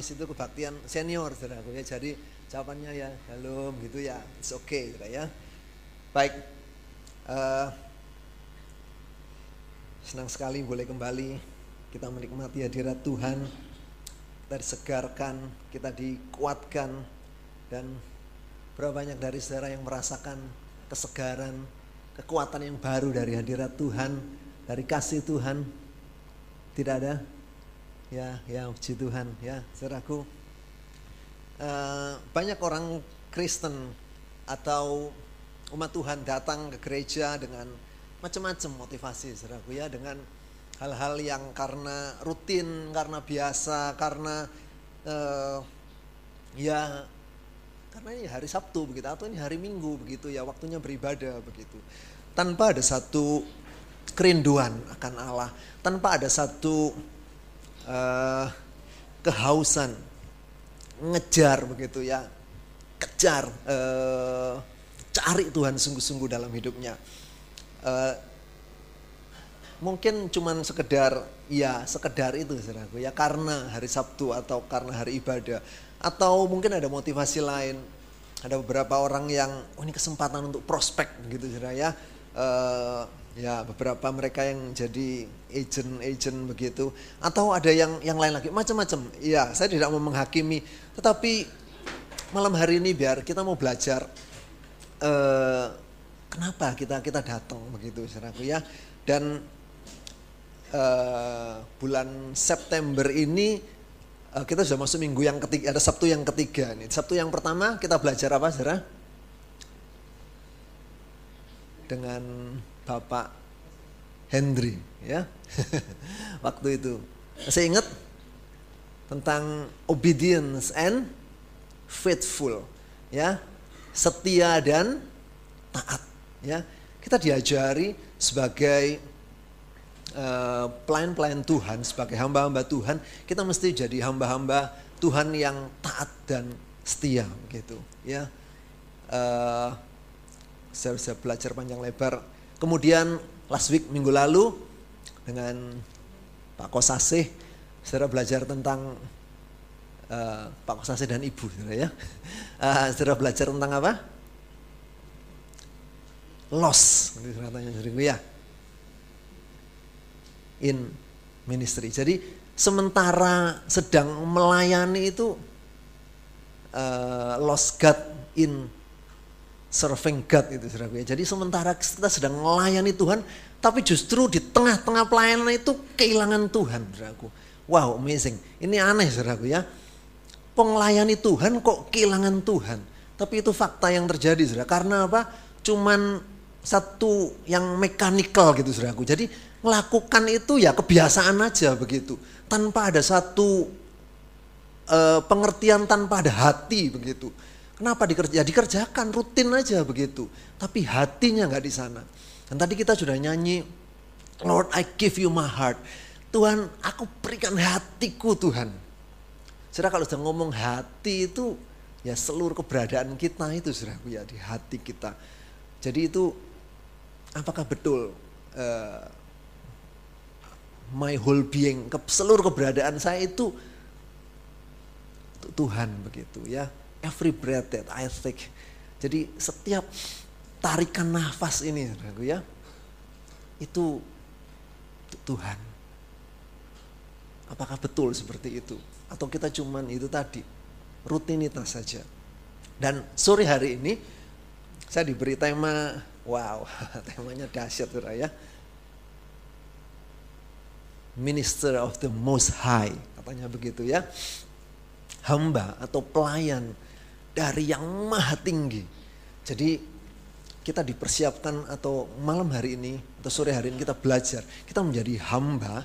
Kamis itu kebaktian senior saudaraku ya. Jadi jawabannya ya shalom gitu ya. It's okay saudara ya. Baik. Uh, senang sekali boleh kembali kita menikmati hadirat Tuhan. Kita disegarkan, kita dikuatkan dan berapa banyak dari saudara yang merasakan kesegaran, kekuatan yang baru dari hadirat Tuhan, dari kasih Tuhan. Tidak ada? Ya, ya puji Tuhan ya, saudaraku. Uh, banyak orang Kristen atau umat Tuhan datang ke gereja dengan macam-macam motivasi, saudaraku ya, dengan hal-hal yang karena rutin, karena biasa, karena uh, ya karena ini hari Sabtu begitu atau ini hari Minggu begitu ya waktunya beribadah begitu tanpa ada satu kerinduan akan Allah tanpa ada satu uh, kehausan ngejar begitu ya kejar uh, cari Tuhan sungguh-sungguh dalam hidupnya. Uh, mungkin cuman sekedar ya sekedar itu saudaraku ya karena hari Sabtu atau karena hari ibadah. Atau mungkin ada motivasi lain. Ada beberapa orang yang oh ini kesempatan untuk prospek gitu saudara ya. Uh, ya beberapa mereka yang jadi agent-agent begitu. Atau ada yang yang lain lagi. Macam-macam. Ya saya tidak mau menghakimi. Tetapi malam hari ini biar kita mau belajar uh, kenapa kita kita datang begitu saudaraku ya. Dan uh, bulan September ini uh, kita sudah masuk minggu yang ketiga ada Sabtu yang ketiga nih Sabtu yang pertama kita belajar apa saudara? Dengan Bapak Hendry ya. Waktu itu. Saya ingat tentang obedience and faithful ya. Setia dan taat ya. Kita diajari sebagai uh, pelayan-pelayan Tuhan, sebagai hamba-hamba Tuhan, kita mesti jadi hamba-hamba Tuhan yang taat dan setia gitu ya. Uh, saya bisa belajar panjang lebar Kemudian last week minggu lalu dengan Pak Kosasih, saudara belajar tentang uh, Pak Kosasih dan Ibu, saudara ya. Uh, saudara belajar tentang apa? Loss, katanya ya. In ministry. Jadi sementara sedang melayani itu uh, lost God in serving God itu saudaraku ya. Jadi sementara kita sedang melayani Tuhan, tapi justru di tengah-tengah pelayanan itu kehilangan Tuhan saudaraku. Wow amazing. Ini aneh saudaraku ya. Penglayani Tuhan kok kehilangan Tuhan. Tapi itu fakta yang terjadi saudara. Karena apa? Cuman satu yang mekanikal gitu saudaraku. Jadi melakukan itu ya kebiasaan aja begitu. Tanpa ada satu uh, pengertian tanpa ada hati begitu Kenapa dikerja? Ya dikerjakan rutin aja begitu. Tapi hatinya nggak di sana. Dan tadi kita sudah nyanyi, Lord I give you my heart. Tuhan aku berikan hatiku Tuhan. Saudara kalau sudah ngomong hati itu ya seluruh keberadaan kita itu sudah ya di hati kita. Jadi itu apakah betul uh, my whole being, ke, seluruh keberadaan saya itu Tuhan begitu ya every breath that I take. Jadi setiap tarikan nafas ini, ya, itu Tuhan. Apakah betul seperti itu? Atau kita cuman itu tadi, rutinitas saja. Dan sore hari ini, saya diberi tema, wow, temanya dahsyat ya. Minister of the Most High, katanya begitu ya. Hamba atau pelayan dari yang maha tinggi. Jadi kita dipersiapkan atau malam hari ini atau sore hari ini kita belajar. Kita menjadi hamba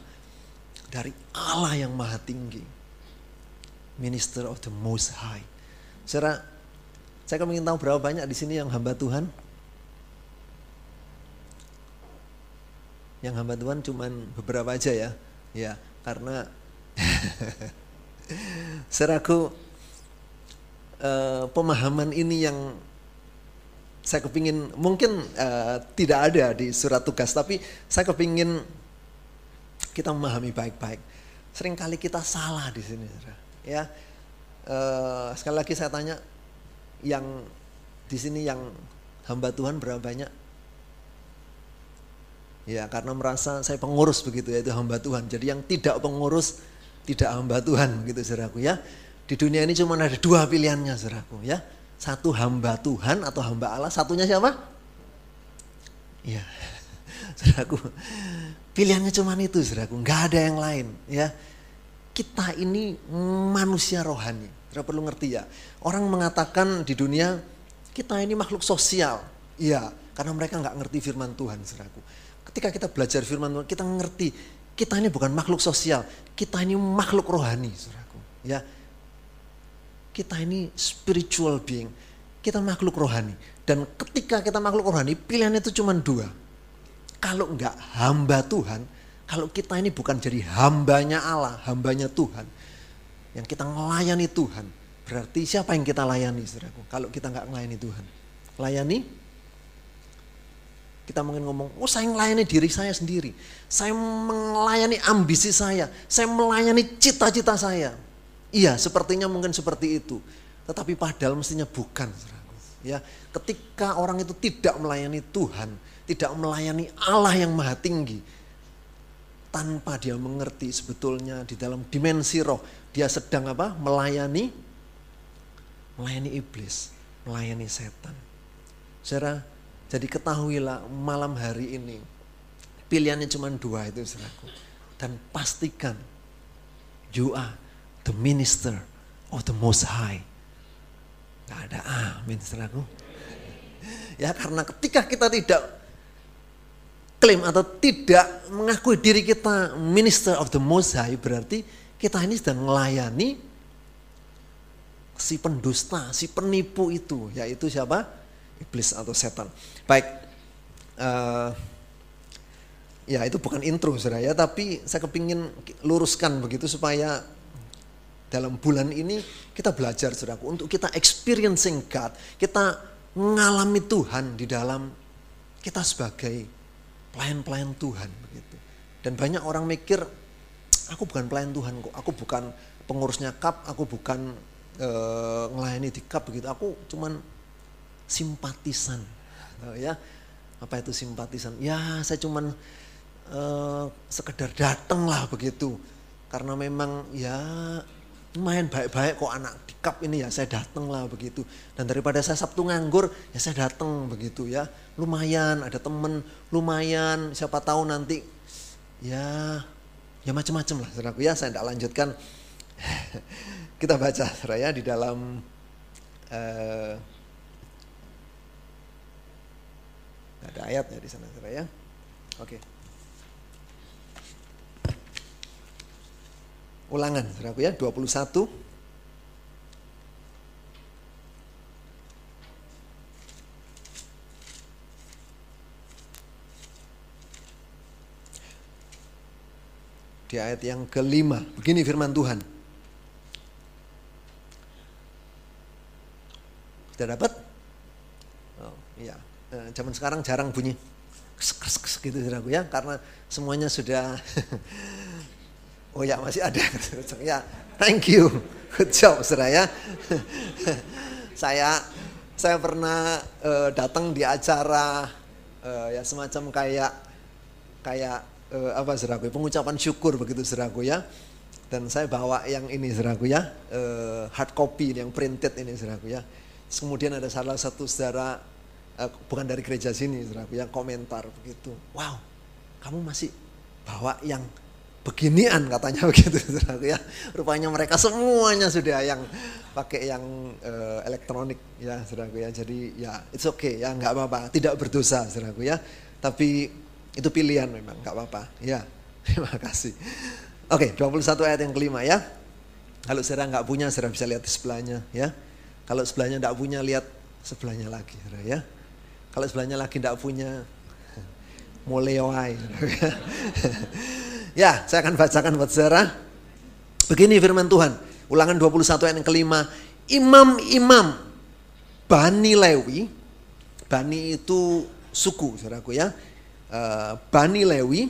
dari Allah yang maha tinggi. Minister of the Most High. Saudara, saya ingin tahu berapa banyak di sini yang hamba Tuhan? Yang hamba Tuhan cuman beberapa aja ya. Ya, karena Saudaraku, uh, pemahaman ini yang saya kepingin mungkin uh, tidak ada di surat tugas tapi saya kepingin kita memahami baik-baik. Seringkali kita salah di sini. Ya, uh, sekali lagi saya tanya, yang di sini yang hamba Tuhan berapa banyak? Ya, karena merasa saya pengurus begitu ya itu hamba Tuhan. Jadi yang tidak pengurus tidak hamba Tuhan begitu saudaraku ya. Di dunia ini cuma ada dua pilihannya saudaraku ya. Satu hamba Tuhan atau hamba Allah, satunya siapa? Iya. Saudaraku, pilihannya cuma itu, saudaraku. Nggak ada yang lain, ya. Kita ini manusia rohani. Saudara perlu ngerti ya. Orang mengatakan di dunia kita ini makhluk sosial. Iya, karena mereka nggak ngerti firman Tuhan, saudaraku. Ketika kita belajar firman Tuhan, kita ngerti kita ini bukan makhluk sosial, kita ini makhluk rohani, saudaraku. Ya, kita ini spiritual being, kita makhluk rohani. Dan ketika kita makhluk rohani, pilihannya itu cuma dua kalau enggak hamba Tuhan, kalau kita ini bukan jadi hambanya Allah, hambanya Tuhan, yang kita melayani Tuhan, berarti siapa yang kita layani, saudaraku? Kalau kita enggak melayani Tuhan, layani kita mungkin ngomong, oh saya melayani diri saya sendiri. Saya melayani ambisi saya. Saya melayani cita-cita saya. Iya, sepertinya mungkin seperti itu. Tetapi padahal mestinya bukan. Ya, ketika orang itu tidak melayani Tuhan, tidak melayani Allah yang maha tinggi tanpa dia mengerti sebetulnya di dalam dimensi roh dia sedang apa melayani melayani iblis melayani setan saudara jadi ketahuilah malam hari ini pilihannya cuma dua itu saudaraku dan pastikan you are the minister of the most high Gak ada amin saudaraku ya karena ketika kita tidak klaim atau tidak mengakui diri kita minister of the most high berarti kita ini sedang melayani si pendusta, si penipu itu, yaitu siapa? Iblis atau setan. Baik, uh, ya itu bukan intro saudara ya, tapi saya kepingin luruskan begitu supaya dalam bulan ini kita belajar saudaraku untuk kita experiencing God, kita mengalami Tuhan di dalam kita sebagai pelayan-pelayan Tuhan begitu. Dan banyak orang mikir aku bukan pelayan Tuhan kok, aku bukan pengurusnya kap, aku bukan e, ngelayani di kap begitu. Aku cuman simpatisan. ya. Apa itu simpatisan? Ya, saya cuman e, sekedar datang lah begitu. Karena memang ya lumayan baik-baik kok anak di kap ini ya saya datang lah begitu. Dan daripada saya Sabtu nganggur ya saya datang begitu ya. Lumayan ada temen lumayan. Siapa tahu nanti ya ya macam-macam lah saudaraku. Ya saya tidak lanjutkan. Kita baca saudara di dalam uh, ada ayatnya di sana saudara ya. Oke ulangan saudaraku ya 21 di ayat yang kelima. Begini firman Tuhan. Sudah dapat? Oh, iya. Eh, zaman sekarang jarang bunyi kes, kes, kes, gitu ya karena semuanya sudah Oh ya masih ada. ya, thank you. Good job saudara ya. saya saya pernah uh, datang di acara uh, ya semacam kayak kayak uh, apa seragu pengucapan syukur begitu seragu ya dan saya bawa yang ini seragu ya uh, hard copy yang printed ini seragu ya kemudian ada salah satu saudara uh, bukan dari gereja sini seragu ya komentar begitu wow kamu masih bawa yang beginian katanya begitu ya rupanya mereka semuanya sudah yang pakai yang uh, elektronik ya seragu ya jadi ya it's okay ya nggak apa-apa tidak berdosa seragu ya tapi itu pilihan memang, nggak apa-apa. Ya, terima kasih. Oke, 21 ayat yang kelima ya. Kalau saudara nggak punya, saudara bisa lihat di sebelahnya ya. Kalau sebelahnya nggak punya, lihat sebelahnya lagi, saudara ya. Kalau sebelahnya lagi nggak punya, mulewai. ya, saya akan bacakan buat saudara. Begini firman Tuhan, ulangan 21 ayat yang kelima. Imam-imam Bani Lewi, Bani itu suku, saudaraku ya uh, Bani Lewi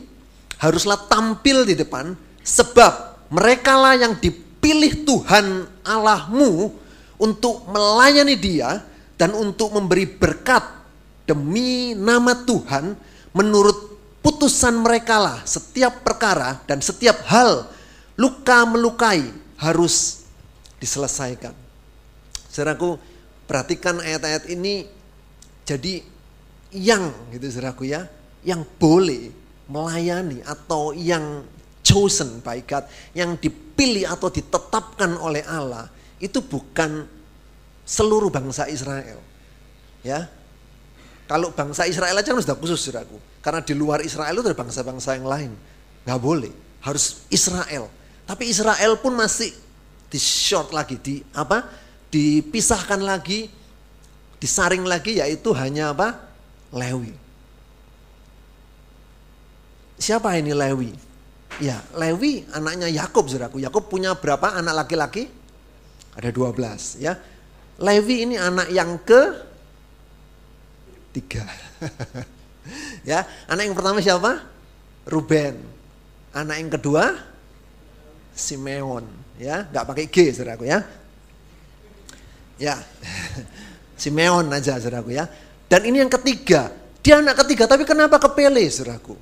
haruslah tampil di depan sebab mereka lah yang dipilih pilih Tuhan Allahmu untuk melayani dia dan untuk memberi berkat demi nama Tuhan menurut putusan mereka lah setiap perkara dan setiap hal luka melukai harus diselesaikan. Saudaraku, perhatikan ayat-ayat ini jadi yang gitu saudaraku ya, yang boleh melayani atau yang chosen by God, yang dipilih atau ditetapkan oleh Allah itu bukan seluruh bangsa Israel. Ya. Kalau bangsa Israel aja kan sudah khusus saudaraku. Karena di luar Israel itu ada bangsa-bangsa yang lain. Nggak boleh, harus Israel. Tapi Israel pun masih di short lagi, di apa? Dipisahkan lagi, disaring lagi yaitu hanya apa? Lewi. Siapa ini Lewi? Ya, Lewi anaknya Yakub, Saudaraku. Yakub punya berapa anak laki-laki? Ada 12, ya. Lewi ini anak yang ke tiga. ya, anak yang pertama siapa? Ruben. Anak yang kedua Simeon, ya, nggak pakai G, saudaraku ya. Ya, Simeon aja, saudaraku ya. Dan ini yang ketiga, dia anak ketiga, tapi kenapa kepele, saudaraku?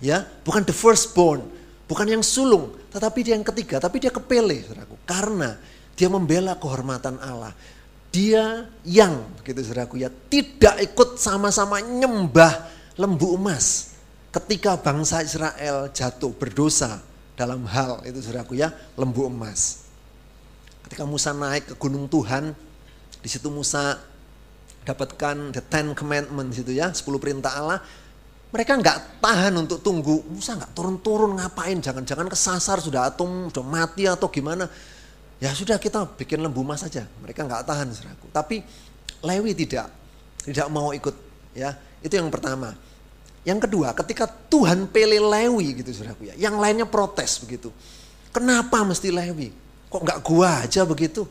Ya, bukan the firstborn, bukan yang sulung, tetapi dia yang ketiga, tapi dia kepele, saudaraku. Karena dia membela kehormatan Allah. Dia yang, begitu saudaraku ya, tidak ikut sama-sama nyembah lembu emas. Ketika bangsa Israel jatuh berdosa dalam hal itu saudaraku ya, lembu emas. Ketika Musa naik ke gunung Tuhan, di situ Musa dapatkan the Ten Commandments itu ya, 10 perintah Allah, mereka nggak tahan untuk tunggu. Musa nggak turun-turun ngapain? Jangan-jangan kesasar sudah atom, sudah mati atau gimana? Ya sudah kita bikin lembu emas saja. Mereka nggak tahan seraku. Tapi Lewi tidak, tidak mau ikut. Ya itu yang pertama. Yang kedua, ketika Tuhan pilih Lewi gitu seraku ya, yang lainnya protes begitu. Kenapa mesti Lewi? Kok nggak gua aja begitu?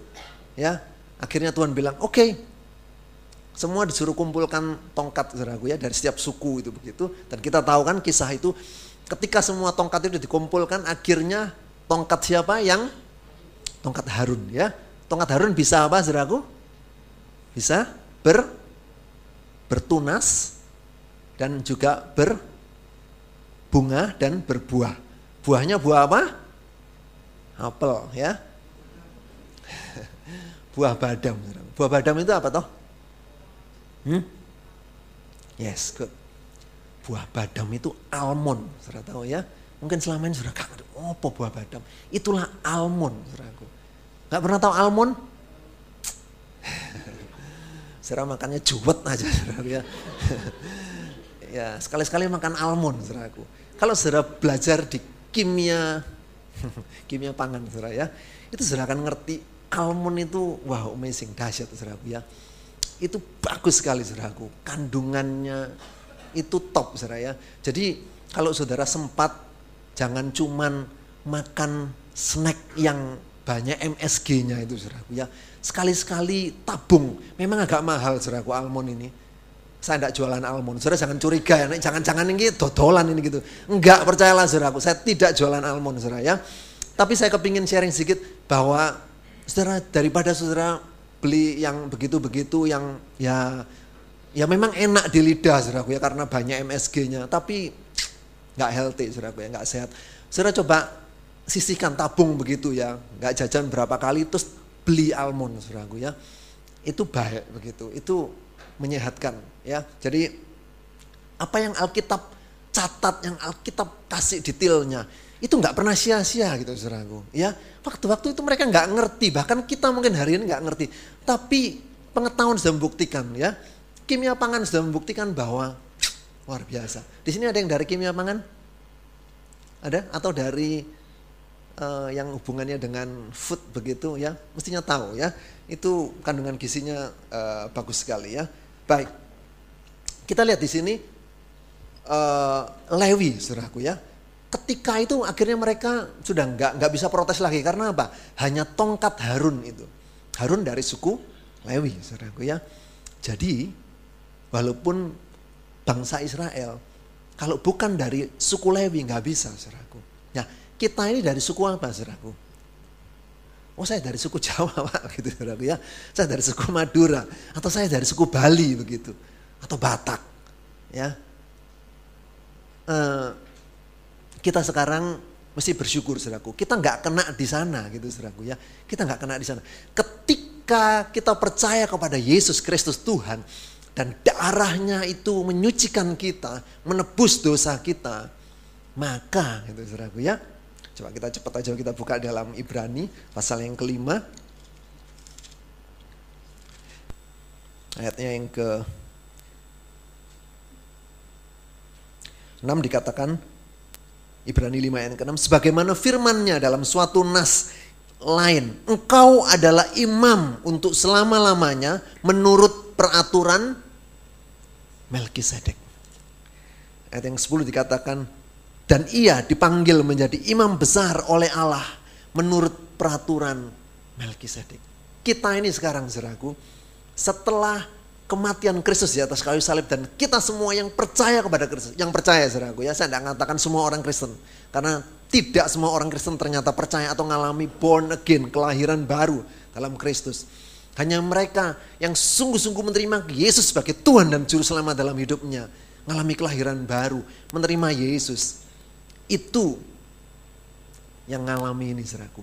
Ya, akhirnya Tuhan bilang, oke, okay, semua disuruh kumpulkan tongkat saudaraku ya dari setiap suku itu begitu. Dan kita tahu kan kisah itu ketika semua tongkat itu dikumpulkan akhirnya tongkat siapa yang tongkat Harun ya. Tongkat Harun bisa apa saudaraku? Bisa ber bertunas dan juga berbunga dan berbuah. Buahnya buah apa? Apel ya. buah badam. Buah badam itu apa toh? Hmm? Yes, good. Buah badam itu almond, sudah tahu ya. Mungkin selama ini sudah kangen, oh buah badam? Itulah almond, saudaraku. Gak pernah tahu almond? Saudara makannya juwet aja, saudaraku ya. ya, sekali-sekali makan almond, saudaraku. Kalau saudara belajar di kimia, kimia pangan, saudara ya, itu saudara akan ngerti almond itu, wow amazing, dahsyat, saudaraku ya itu bagus sekali saudaraku. Kandungannya itu top saudara ya. Jadi kalau saudara sempat jangan cuman makan snack yang banyak MSG-nya itu saudaraku ya. Sekali-sekali tabung. Memang agak mahal saudaraku almond ini. Saya tidak jualan almond. Saudara jangan curiga ya. Jangan-jangan ini dodolan ini gitu. Enggak percayalah saudaraku. Saya tidak jualan almond saudara ya. Tapi saya kepingin sharing sedikit bahwa saudara daripada saudara beli yang begitu-begitu yang ya ya memang enak di lidah saudaraku ya karena banyak MSG-nya tapi nggak healthy saudaraku ya nggak sehat. Saudara coba sisihkan tabung begitu ya nggak jajan berapa kali terus beli almond saudaraku ya itu baik begitu itu menyehatkan ya. Jadi apa yang Alkitab catat yang Alkitab kasih detailnya itu nggak pernah sia-sia gitu saudaraku ya. Waktu-waktu itu mereka nggak ngerti bahkan kita mungkin hari ini nggak ngerti. Tapi pengetahuan sudah membuktikan ya. Kimia pangan sudah membuktikan bahwa luar biasa. Di sini ada yang dari kimia pangan? Ada? Atau dari uh, yang hubungannya dengan food begitu ya? Mestinya tahu ya. Itu kandungan gizinya uh, bagus sekali ya baik kita lihat di sini uh, Lewi saudaraku ya ketika itu akhirnya mereka sudah nggak nggak bisa protes lagi karena apa? Hanya tongkat Harun itu. Harun dari suku Lewi, saudaraku ya. Jadi walaupun bangsa Israel kalau bukan dari suku Lewi nggak bisa, saudaraku. Ya, kita ini dari suku apa, saudaraku? Oh saya dari suku Jawa pak, gitu saudaraku ya. Saya dari suku Madura atau saya dari suku Bali begitu atau Batak, ya. Uh, kita sekarang mesti bersyukur saudaraku. Kita nggak kena di sana gitu saudaraku ya. Kita nggak kena di sana. Ketika kita percaya kepada Yesus Kristus Tuhan dan darahnya itu menyucikan kita, menebus dosa kita, maka gitu saudaraku ya Coba kita cepat aja kita buka dalam Ibrani pasal yang kelima. Ayatnya yang ke 6 dikatakan Ibrani 5 ayat ke-6 sebagaimana firmannya dalam suatu nas lain engkau adalah imam untuk selama-lamanya menurut peraturan Melkisedek. Ayat yang 10 dikatakan dan ia dipanggil menjadi imam besar oleh Allah menurut peraturan Melkisedek. Kita ini sekarang seragu setelah kematian Kristus di atas kayu salib dan kita semua yang percaya kepada Kristus, yang percaya seragu ya, saya tidak mengatakan semua orang Kristen karena tidak semua orang Kristen ternyata percaya atau mengalami born again, kelahiran baru dalam Kristus. Hanya mereka yang sungguh-sungguh menerima Yesus sebagai Tuhan dan Juru Selamat dalam hidupnya. Mengalami kelahiran baru, menerima Yesus. Itu yang ngalami ini seraku.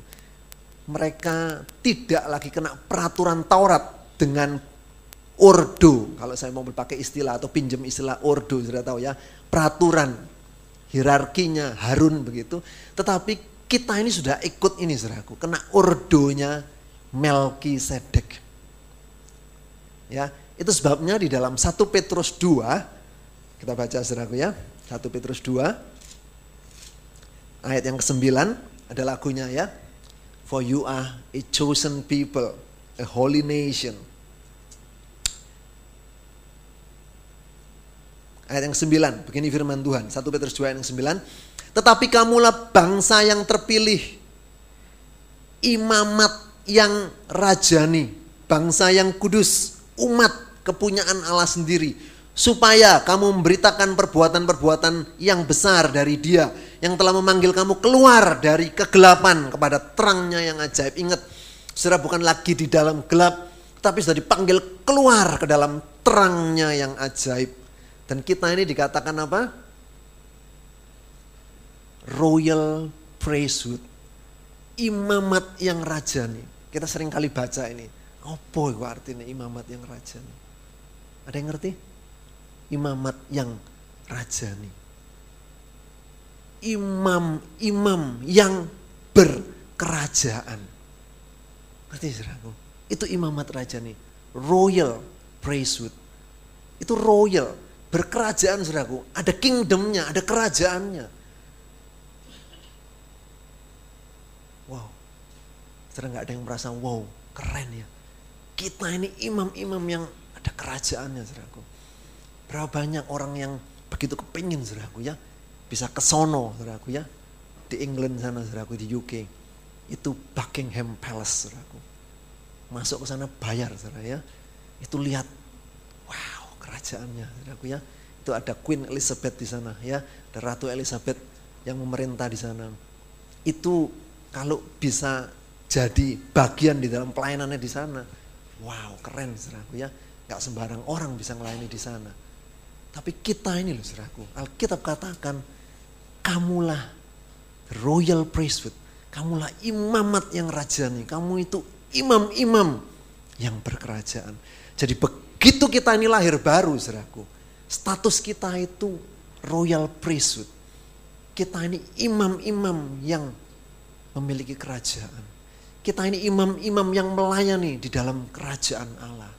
Mereka tidak lagi kena peraturan Taurat dengan ordo. Kalau saya mau pakai istilah atau pinjam istilah ordo, sudah tahu ya. Peraturan, hierarkinya Harun begitu. Tetapi kita ini sudah ikut ini seraku. Kena ordonya Melki Sedek. Ya, itu sebabnya di dalam 1 Petrus 2, kita baca seraku ya. 1 Petrus 2 ayat yang ke-9 ada lagunya ya. For you are a chosen people, a holy nation. Ayat yang ke-9, begini firman Tuhan. 1 Petrus 2 ayat yang ke-9. Tetapi kamulah bangsa yang terpilih. Imamat yang rajani. Bangsa yang kudus. Umat kepunyaan Allah sendiri. Supaya kamu memberitakan perbuatan-perbuatan yang besar dari dia yang telah memanggil kamu keluar dari kegelapan kepada terangnya yang ajaib. Ingat, saudara bukan lagi di dalam gelap, tapi sudah dipanggil keluar ke dalam terangnya yang ajaib. Dan kita ini dikatakan apa? Royal priesthood. Imamat yang rajani. Kita sering kali baca ini. Apa itu artinya imamat yang rajani? Ada yang ngerti? Imamat yang rajani imam-imam yang berkerajaan. Ngerti saudaraku? Itu imamat raja nih. Royal priesthood. Itu royal. Berkerajaan saudaraku. Ada kingdomnya, ada kerajaannya. Wow. Saudara nggak ada yang merasa wow keren ya. Kita ini imam-imam yang ada kerajaannya saudaraku. Berapa banyak orang yang begitu kepingin saudaraku ya bisa ke sono saudaraku ya. Di England sana saudaraku di UK itu Buckingham Palace saudaraku. Masuk ke sana bayar saudara ya. Itu lihat wow kerajaannya saudaraku ya. Itu ada Queen Elizabeth di sana ya. Ada Ratu Elizabeth yang memerintah di sana. Itu kalau bisa jadi bagian di dalam pelayanannya di sana wow keren saudaraku ya. Nggak sembarang orang bisa melayani di sana. Tapi kita ini loh saudaraku Alkitab katakan kamulah royal priesthood. Kamulah imamat yang rajani. Kamu itu imam-imam yang berkerajaan. Jadi begitu kita ini lahir baru, saudaraku. Status kita itu royal priesthood. Kita ini imam-imam yang memiliki kerajaan. Kita ini imam-imam yang melayani di dalam kerajaan Allah.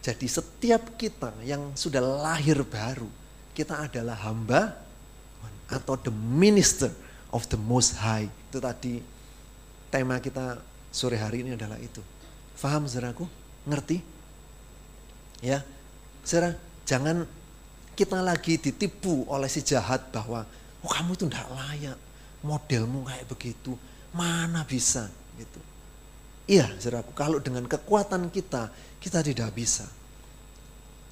Jadi setiap kita yang sudah lahir baru, kita adalah hamba atau the minister of the most high. Itu tadi tema kita sore hari ini adalah itu. Faham saudaraku? Ngerti? Ya. Saudara, jangan kita lagi ditipu oleh si jahat bahwa oh kamu itu tidak layak, modelmu kayak begitu, mana bisa gitu. Iya, saudaraku, kalau dengan kekuatan kita, kita tidak bisa.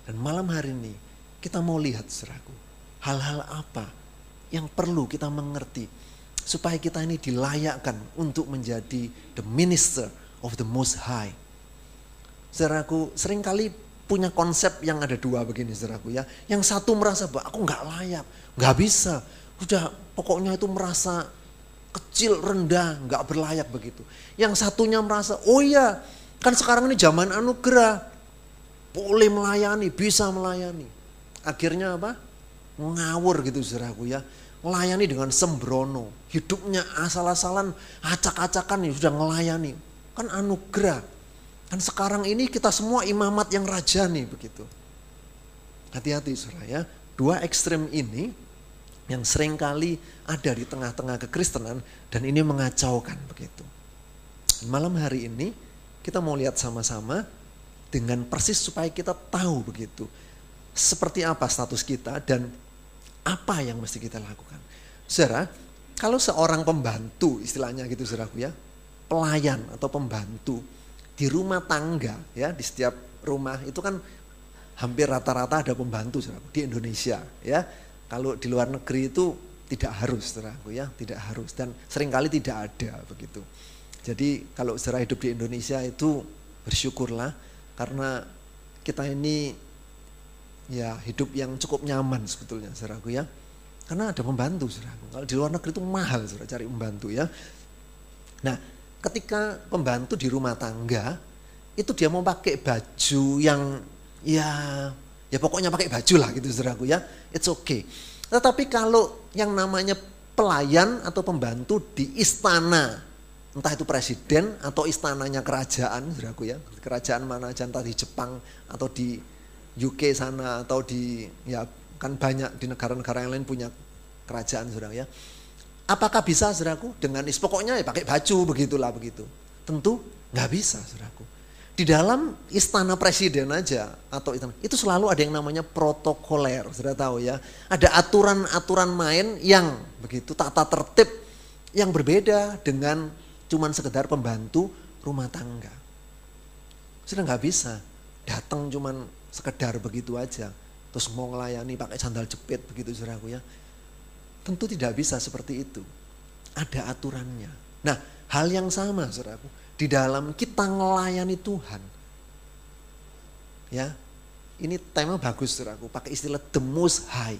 Dan malam hari ini, kita mau lihat seragu hal-hal apa yang perlu kita mengerti supaya kita ini dilayakkan untuk menjadi the minister of the most high. Saudaraku, sering kali punya konsep yang ada dua begini saudaraku ya. Yang satu merasa bahwa aku nggak layak, nggak bisa. Udah pokoknya itu merasa kecil, rendah, nggak berlayak begitu. Yang satunya merasa, oh iya, kan sekarang ini zaman anugerah. Boleh melayani, bisa melayani. Akhirnya apa? Ngawur gitu saudaraku ya melayani dengan sembrono. Hidupnya asal-asalan, acak-acakan ya sudah melayani. Kan anugerah. Kan sekarang ini kita semua imamat yang raja nih begitu. Hati-hati saudara ya. Dua ekstrem ini yang sering kali ada di tengah-tengah kekristenan dan ini mengacaukan begitu. Malam hari ini kita mau lihat sama-sama dengan persis supaya kita tahu begitu. Seperti apa status kita dan apa yang mesti kita lakukan? Saudara, kalau seorang pembantu istilahnya gitu saudaraku ya, pelayan atau pembantu di rumah tangga ya, di setiap rumah itu kan hampir rata-rata ada pembantu saudaraku di Indonesia ya. Kalau di luar negeri itu tidak harus saudaraku ya, tidak harus dan sering kali tidak ada begitu. Jadi kalau saudara hidup di Indonesia itu bersyukurlah karena kita ini ya hidup yang cukup nyaman sebetulnya saudaraku ya. Karena ada pembantu saudaraku. Kalau di luar negeri itu mahal saudara cari pembantu ya. Nah ketika pembantu di rumah tangga itu dia mau pakai baju yang ya ya pokoknya pakai baju lah gitu saudaraku ya. It's okay. Tetapi kalau yang namanya pelayan atau pembantu di istana entah itu presiden atau istananya kerajaan saudaraku ya kerajaan mana aja entah di Jepang atau di UK sana atau di ya kan banyak di negara-negara yang lain punya kerajaan saudara ya. Apakah bisa saudaraku dengan is pokoknya ya pakai baju begitulah begitu. Tentu nggak bisa saudaraku. Di dalam istana presiden aja atau istana, itu selalu ada yang namanya protokoler, sudah tahu ya. Ada aturan-aturan main yang begitu tata tertib yang berbeda dengan cuman sekedar pembantu rumah tangga. Sudah nggak bisa datang cuman sekedar begitu aja terus mau melayani pakai sandal jepit begitu saudaraku ya. Tentu tidak bisa seperti itu. Ada aturannya. Nah hal yang sama saudaraku di dalam kita melayani Tuhan. Ya ini tema bagus saudaraku pakai istilah the most high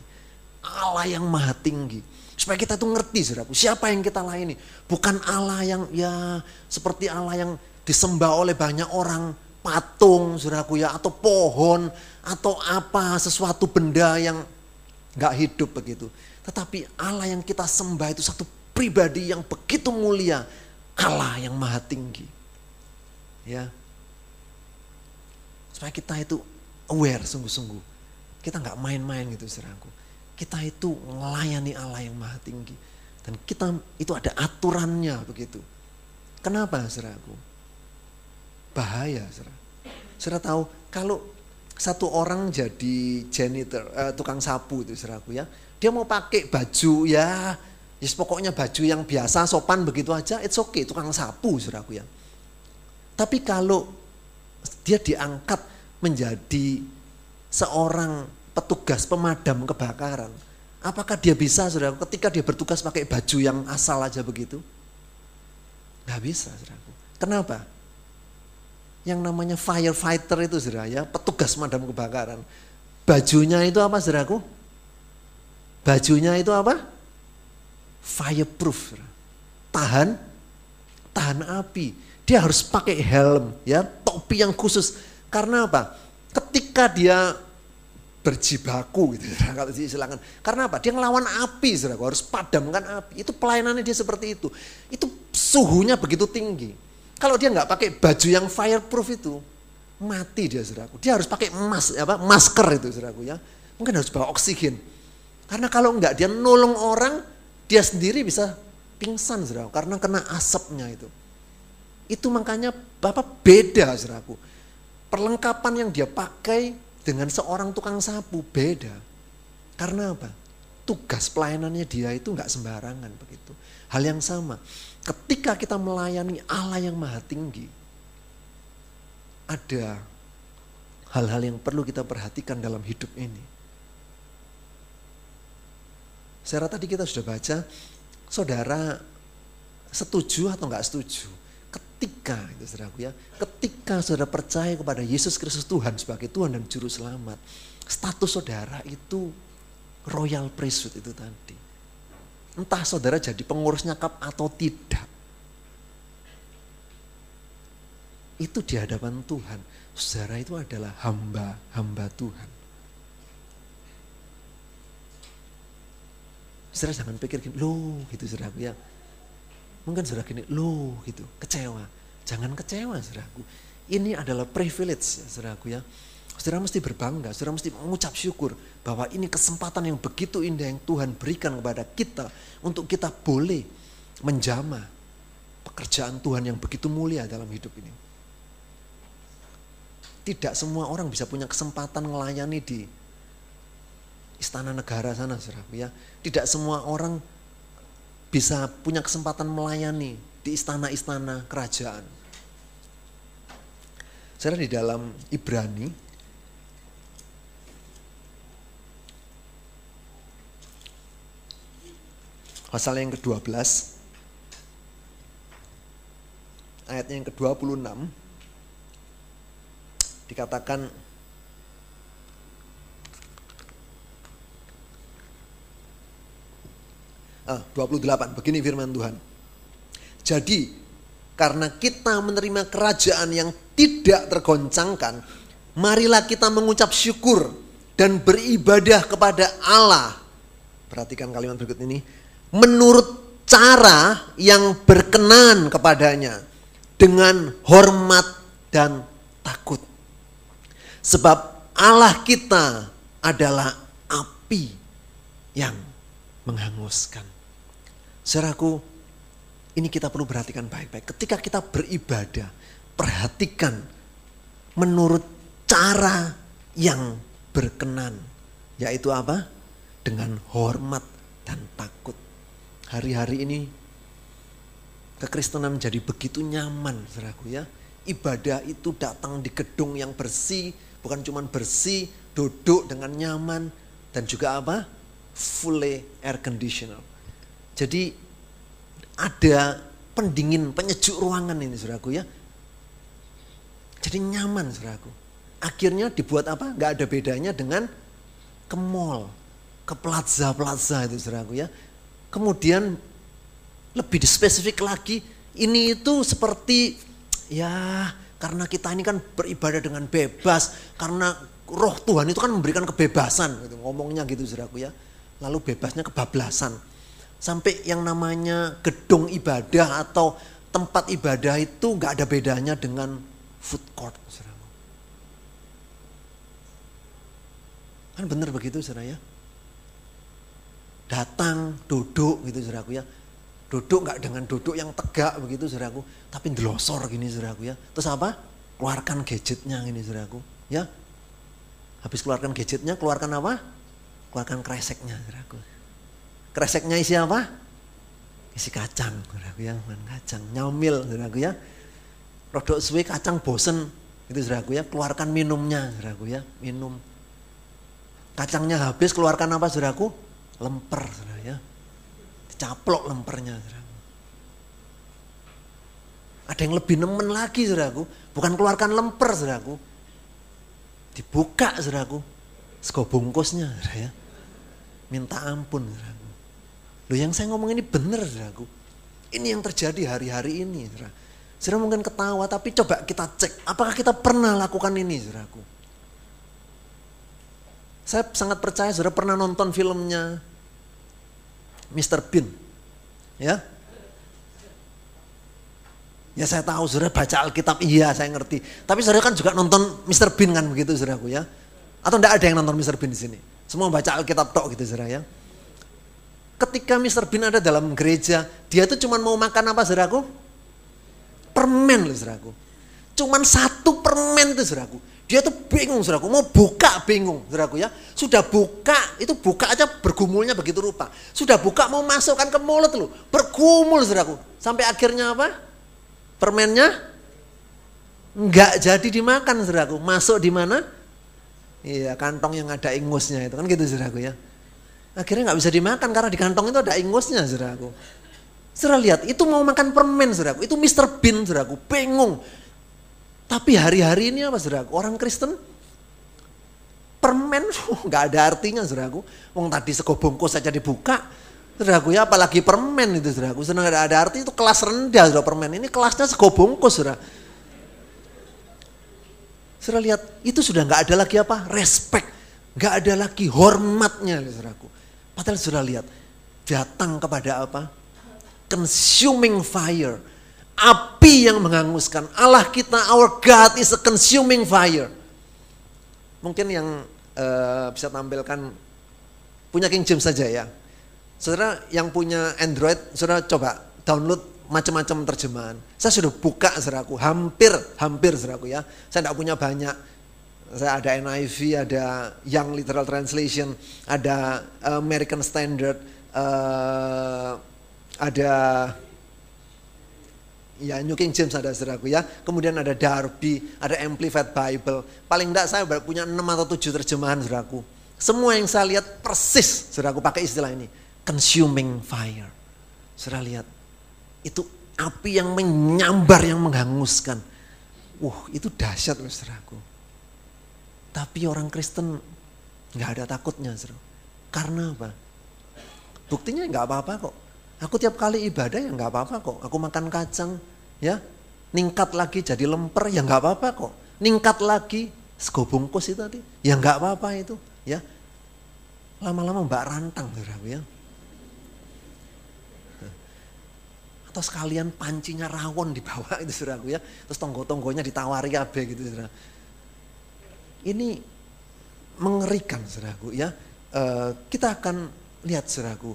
Allah yang maha tinggi. Supaya kita tuh ngerti saudaraku siapa yang kita layani? Bukan Allah yang ya seperti Allah yang disembah oleh banyak orang patung, saudaraku ya, atau pohon, atau apa, sesuatu benda yang nggak hidup begitu. Tetapi Allah yang kita sembah itu satu pribadi yang begitu mulia, Allah yang maha tinggi. Ya, supaya kita itu aware sungguh-sungguh. Kita nggak main-main gitu saudaraku. Kita itu melayani Allah yang maha tinggi. Dan kita itu ada aturannya begitu. Kenapa saudaraku? Bahaya saudara. Saudara tahu kalau satu orang jadi janitor, uh, tukang sapu itu saudaraku ya. Dia mau pakai baju ya, yes, pokoknya baju yang biasa sopan begitu aja, it's okay, tukang sapu saudaraku ya. Tapi kalau dia diangkat menjadi seorang petugas pemadam kebakaran, apakah dia bisa saudara ketika dia bertugas pakai baju yang asal aja begitu? Gak bisa saudaraku. Kenapa? Yang namanya firefighter itu saudara ya, petugas madam kebakaran. Bajunya itu apa saudaraku? Bajunya itu apa? Fireproof. Saudara. Tahan tahan api. Dia harus pakai helm ya, topi yang khusus. Karena apa? Ketika dia berjibaku gitu kalau diistilahkan. Karena apa? Dia ngelawan api, saudara. Harus padamkan api. Itu pelayanannya dia seperti itu. Itu suhunya begitu tinggi. Kalau dia nggak pakai baju yang fireproof itu, mati dia saudaraku. Dia harus pakai mas, apa, masker itu saudaraku ya. Mungkin harus bawa oksigen. Karena kalau nggak dia nolong orang, dia sendiri bisa pingsan saudaraku. Karena kena asapnya itu. Itu makanya Bapak beda saudaraku. Perlengkapan yang dia pakai dengan seorang tukang sapu beda. Karena apa? Tugas pelayanannya dia itu nggak sembarangan begitu. Hal yang sama ketika kita melayani Allah yang maha tinggi, ada hal-hal yang perlu kita perhatikan dalam hidup ini. Saya tadi kita sudah baca saudara setuju atau enggak setuju, ketika itu saudaraku ya, ketika saudara percaya kepada Yesus Kristus Tuhan sebagai Tuhan dan Juru Selamat, status saudara itu royal priesthood itu tadi. Entah saudara jadi pengurus nyakap atau tidak. Itu di hadapan Tuhan. Saudara itu adalah hamba-hamba Tuhan. Saudara jangan pikir gini, loh gitu saudaraku ya. Mungkin saudara gini, loh gitu, kecewa. Jangan kecewa saudaraku. Ini adalah privilege ya saudaraku ya. Saudara mesti berbangga, saudara mesti mengucap syukur bahwa ini kesempatan yang begitu indah yang Tuhan berikan kepada kita untuk kita boleh menjama pekerjaan Tuhan yang begitu mulia dalam hidup ini. Tidak semua orang bisa punya kesempatan melayani di istana negara sana, saudara. Ya, tidak semua orang bisa punya kesempatan melayani di istana-istana kerajaan. Saudara di dalam Ibrani pasal yang ke-12 ayatnya yang ke-26 dikatakan ah, 28 begini firman Tuhan. Jadi karena kita menerima kerajaan yang tidak tergoncangkan, marilah kita mengucap syukur dan beribadah kepada Allah. Perhatikan kalimat berikut ini. Menurut cara yang berkenan kepadanya dengan hormat dan takut. Sebab Allah kita adalah api yang menghanguskan. Saudaraku, ini kita perlu perhatikan baik-baik. Ketika kita beribadah, perhatikan menurut cara yang berkenan. Yaitu apa? Dengan hormat dan takut. Hari-hari ini kekristenan menjadi begitu nyaman, saudaraku ya. Ibadah itu datang di gedung yang bersih, bukan cuma bersih, duduk dengan nyaman, dan juga apa? Fully air conditioner jadi ada pendingin, penyejuk ruangan ini saudaraku ya. Jadi nyaman saudaraku. Akhirnya dibuat apa? Gak ada bedanya dengan ke mall, ke plaza-plaza itu saudaraku ya. Kemudian lebih spesifik lagi, ini itu seperti ya karena kita ini kan beribadah dengan bebas, karena roh Tuhan itu kan memberikan kebebasan, gitu, ngomongnya gitu saudaraku ya. Lalu bebasnya kebablasan. Sampai yang namanya gedung ibadah atau tempat ibadah itu nggak ada bedanya dengan food court. Saudara. Kan benar begitu saudara ya. Datang, duduk gitu saudaraku ya. Duduk nggak dengan duduk yang tegak begitu saudaraku. Tapi delosor gini saudaraku ya. Terus apa? Keluarkan gadgetnya ini saudaraku. Ya. Habis keluarkan gadgetnya, keluarkan apa? Keluarkan kreseknya saudaraku. Kreseknya isi apa? Isi kacang, saudaraku ya, kacang. Nyamil, saudaraku ya. Rodok suwe kacang bosen, itu saudaraku ya. Keluarkan minumnya, saudaraku ya, minum. Kacangnya habis, keluarkan apa saudaraku? Lemper, saudara ya. Dicaplok lempernya, saudaraku. Ada yang lebih nemen lagi, saudaraku. Bukan keluarkan lemper, saudaraku. Dibuka, saudaraku. Sego bungkusnya, saudara ya. Minta ampun, saudaraku. Loh yang saya ngomong ini benar, saudaraku. Ini yang terjadi hari-hari ini, saudara. Saudara mungkin ketawa, tapi coba kita cek, apakah kita pernah lakukan ini, saudaraku? Saya sangat percaya saudara pernah nonton filmnya Mr. Bean. Ya, Ya saya tahu saudara baca Alkitab, iya saya ngerti. Tapi saudara kan juga nonton Mr. Bean kan begitu saudaraku ya. Atau enggak ada yang nonton Mr. Bean di sini? Semua baca Alkitab tok gitu saudara ya ketika Mr. Bean ada dalam gereja, dia itu cuma mau makan apa saudaraku? Permen loh saudaraku. Cuman satu permen tuh saudaraku. Dia tuh bingung saudaraku, mau buka bingung saudaraku ya. Sudah buka, itu buka aja bergumulnya begitu rupa. Sudah buka mau masukkan ke mulut loh, bergumul saudaraku. Sampai akhirnya apa? Permennya nggak jadi dimakan saudaraku. Masuk di mana? Iya kantong yang ada ingusnya itu kan gitu saudaraku ya. Akhirnya nggak bisa dimakan karena di kantong itu ada ingusnya, saudaraku. Saudara lihat, itu mau makan permen, saudaraku. Itu Mr. Bean, saudaraku. Bingung. Tapi hari-hari ini apa, saudaraku? Orang Kristen permen nggak ada artinya, saudaraku. Wong tadi sego bungkus saja dibuka, saudaraku ya apalagi permen itu, saudaraku. Senang ada, ada arti itu kelas rendah, saudara permen. Ini kelasnya sego bungkus, saudara. Saudara lihat, itu sudah nggak ada lagi apa? Respect. Nggak ada lagi hormatnya, saudaraku. Padahal sudah lihat, datang kepada apa? Consuming fire. Api yang menghanguskan. Allah kita, our God is a consuming fire. Mungkin yang uh, bisa tampilkan punya King James saja ya. Saudara yang punya Android, saudara coba download macam-macam terjemahan. Saya sudah buka saudaraku, hampir, hampir saudaraku ya. Saya tidak punya banyak saya ada NIV, ada Young Literal Translation, ada American Standard, uh, ada ya New King James ada saudaraku ya. Kemudian ada Darby, ada Amplified Bible. Paling enggak saya punya 6 atau 7 terjemahan saudaraku. Semua yang saya lihat persis saudaraku pakai istilah ini. Consuming fire. Saudara lihat, itu api yang menyambar, yang menghanguskan. Wah, itu dahsyat saudaraku. Tapi orang Kristen nggak ada takutnya, seru. Karena apa? Buktinya nggak apa-apa kok. Aku tiap kali ibadah ya nggak apa-apa kok. Aku makan kacang, ya ningkat lagi jadi lemper ya nggak apa-apa kok. Ningkat lagi sego bungkus itu tadi, ya nggak apa-apa itu, ya. Lama-lama mbak rantang, saudara ya. Atau sekalian pancinya rawon dibawa itu saudaraku ya. Terus tonggo-tonggonya ditawari abe gitu saudara ini mengerikan saudaraku ya. Uh, kita akan lihat saudaraku,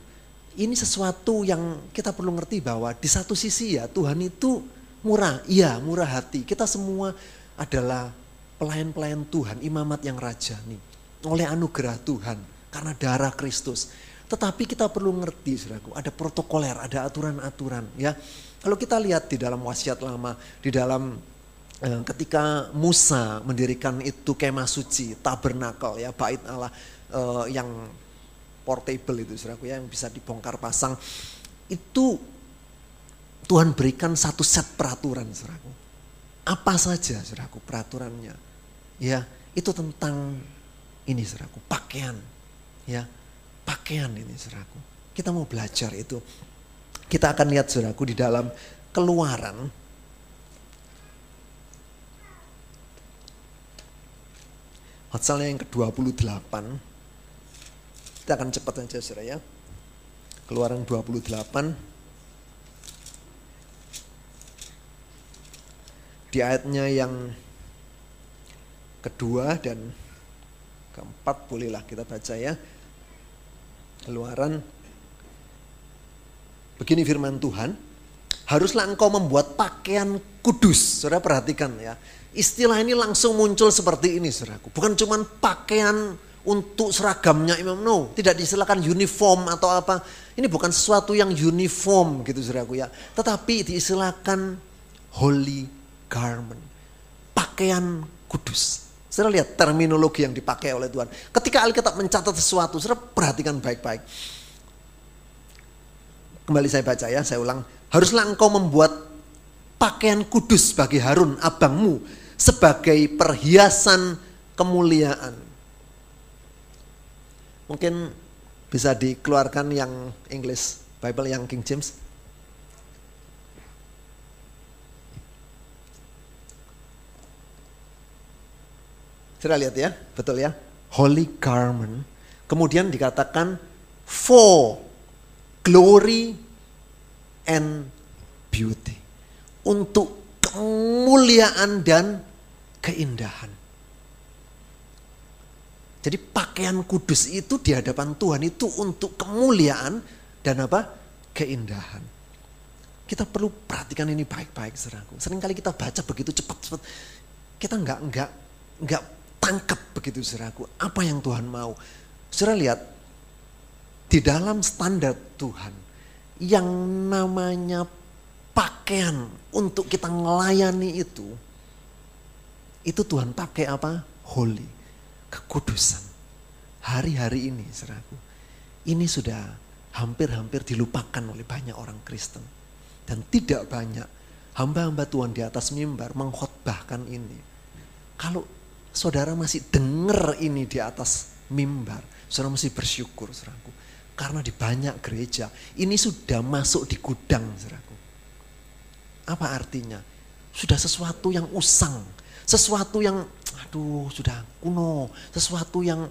ini sesuatu yang kita perlu ngerti bahwa di satu sisi ya Tuhan itu murah, iya murah hati. Kita semua adalah pelayan-pelayan Tuhan, imamat yang raja nih. Oleh anugerah Tuhan, karena darah Kristus. Tetapi kita perlu ngerti saudaraku, ada protokoler, ada aturan-aturan ya. Kalau kita lihat di dalam wasiat lama, di dalam Eh, ketika Musa mendirikan itu kemah suci, tabernakel ya, bait Allah uh, yang portable itu saudaraku ya, yang bisa dibongkar pasang. Itu Tuhan berikan satu set peraturan saudaraku. Apa saja saudaraku peraturannya? Ya, itu tentang ini saudaraku, pakaian. Ya, pakaian ini saudaraku. Kita mau belajar itu. Kita akan lihat saudaraku di dalam keluaran Pasalnya yang ke-28. Kita akan cepat saja saudara ya. Keluaran 28. Di ayatnya yang kedua dan keempat bolehlah kita baca ya. Keluaran begini firman Tuhan, haruslah engkau membuat pakaian kudus. Saudara perhatikan ya. Istilah ini langsung muncul seperti ini saudaraku. Bukan cuma pakaian untuk seragamnya imam. No, tidak disilakan uniform atau apa. Ini bukan sesuatu yang uniform gitu saudaraku ya. Tetapi diistilahkan holy garment. Pakaian kudus. Saudara lihat terminologi yang dipakai oleh Tuhan. Ketika Alkitab mencatat sesuatu, saudara perhatikan baik-baik. Kembali saya baca ya, saya ulang. Haruslah engkau membuat pakaian kudus bagi Harun, abangmu, sebagai perhiasan kemuliaan. Mungkin bisa dikeluarkan yang English Bible yang King James. Sudah lihat ya, betul ya. Holy garment. Kemudian dikatakan for glory and beauty. Untuk kemuliaan dan keindahan. Jadi pakaian kudus itu di hadapan Tuhan itu untuk kemuliaan dan apa? Keindahan. Kita perlu perhatikan ini baik-baik, saudaraku. Seringkali kita baca begitu cepat-cepat, kita nggak nggak nggak tangkap begitu, saudaraku. Apa yang Tuhan mau? Saudara lihat di dalam standar Tuhan yang namanya pakaian untuk kita melayani itu itu Tuhan pakai apa? Holy, kekudusan. Hari-hari ini, saudaraku, Ini sudah hampir-hampir dilupakan oleh banyak orang Kristen. Dan tidak banyak hamba-hamba Tuhan di atas mimbar mengkhotbahkan ini. Kalau saudara masih dengar ini di atas mimbar, saudara mesti bersyukur, saudaraku. Karena di banyak gereja ini sudah masuk di gudang, saudaraku. Apa artinya? Sudah sesuatu yang usang, sesuatu yang aduh sudah kuno, sesuatu yang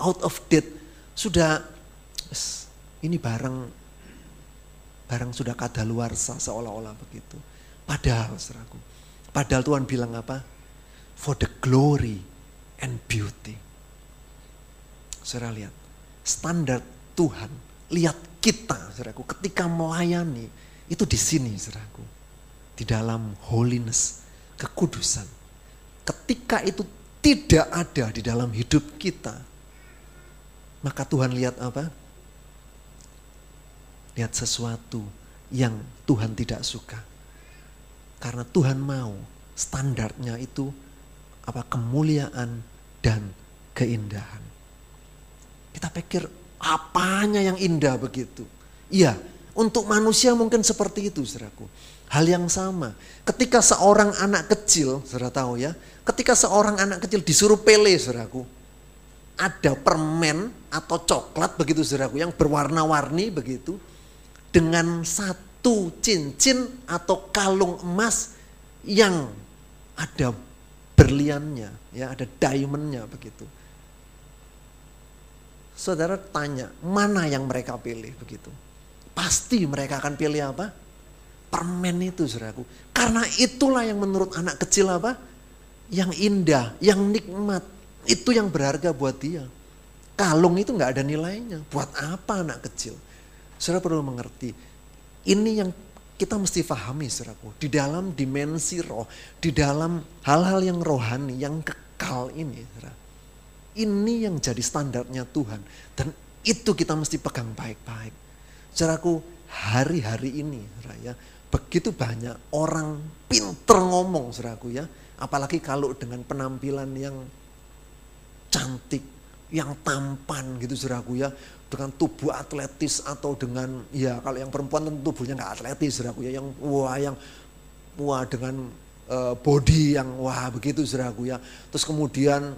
out of date, sudah ini barang barang sudah kadaluarsa seolah-olah begitu. Padahal seraku, padahal Tuhan bilang apa? For the glory and beauty. Saudara lihat, standar Tuhan, lihat kita, saudaraku, ketika melayani, itu di sini, saudaraku. Di dalam holiness, kekudusan. Ketika itu tidak ada di dalam hidup kita, maka Tuhan lihat apa? Lihat sesuatu yang Tuhan tidak suka. Karena Tuhan mau standarnya itu apa kemuliaan dan keindahan. Kita pikir apanya yang indah begitu. Iya, untuk manusia mungkin seperti itu, saudaraku. Hal yang sama. Ketika seorang anak kecil, saudara tahu ya, ketika seorang anak kecil disuruh pele, saudaraku, ada permen atau coklat begitu saudaraku yang berwarna-warni begitu dengan satu cincin atau kalung emas yang ada berliannya, ya ada diamondnya begitu. Saudara tanya, mana yang mereka pilih begitu? Pasti mereka akan pilih apa? Permen itu saudaraku. Karena itulah yang menurut anak kecil apa? Yang indah, yang nikmat. Itu yang berharga buat dia. Kalung itu nggak ada nilainya. Buat apa anak kecil? Saudara perlu mengerti. Ini yang kita mesti pahami saudaraku. Di dalam dimensi roh, di dalam hal-hal yang rohani, yang kekal ini. Saudara. Ini yang jadi standarnya Tuhan. Dan itu kita mesti pegang baik-baik. Saudaraku, hari-hari ini, saudara, ya, begitu banyak orang pinter ngomong, saudaraku ya. Apalagi kalau dengan penampilan yang cantik, yang tampan gitu saudaraku ya. Dengan tubuh atletis atau dengan ya kalau yang perempuan tentu tubuhnya nggak atletis saudaraku ya. Yang wah yang wah dengan uh, body yang wah begitu saudaraku ya. Terus kemudian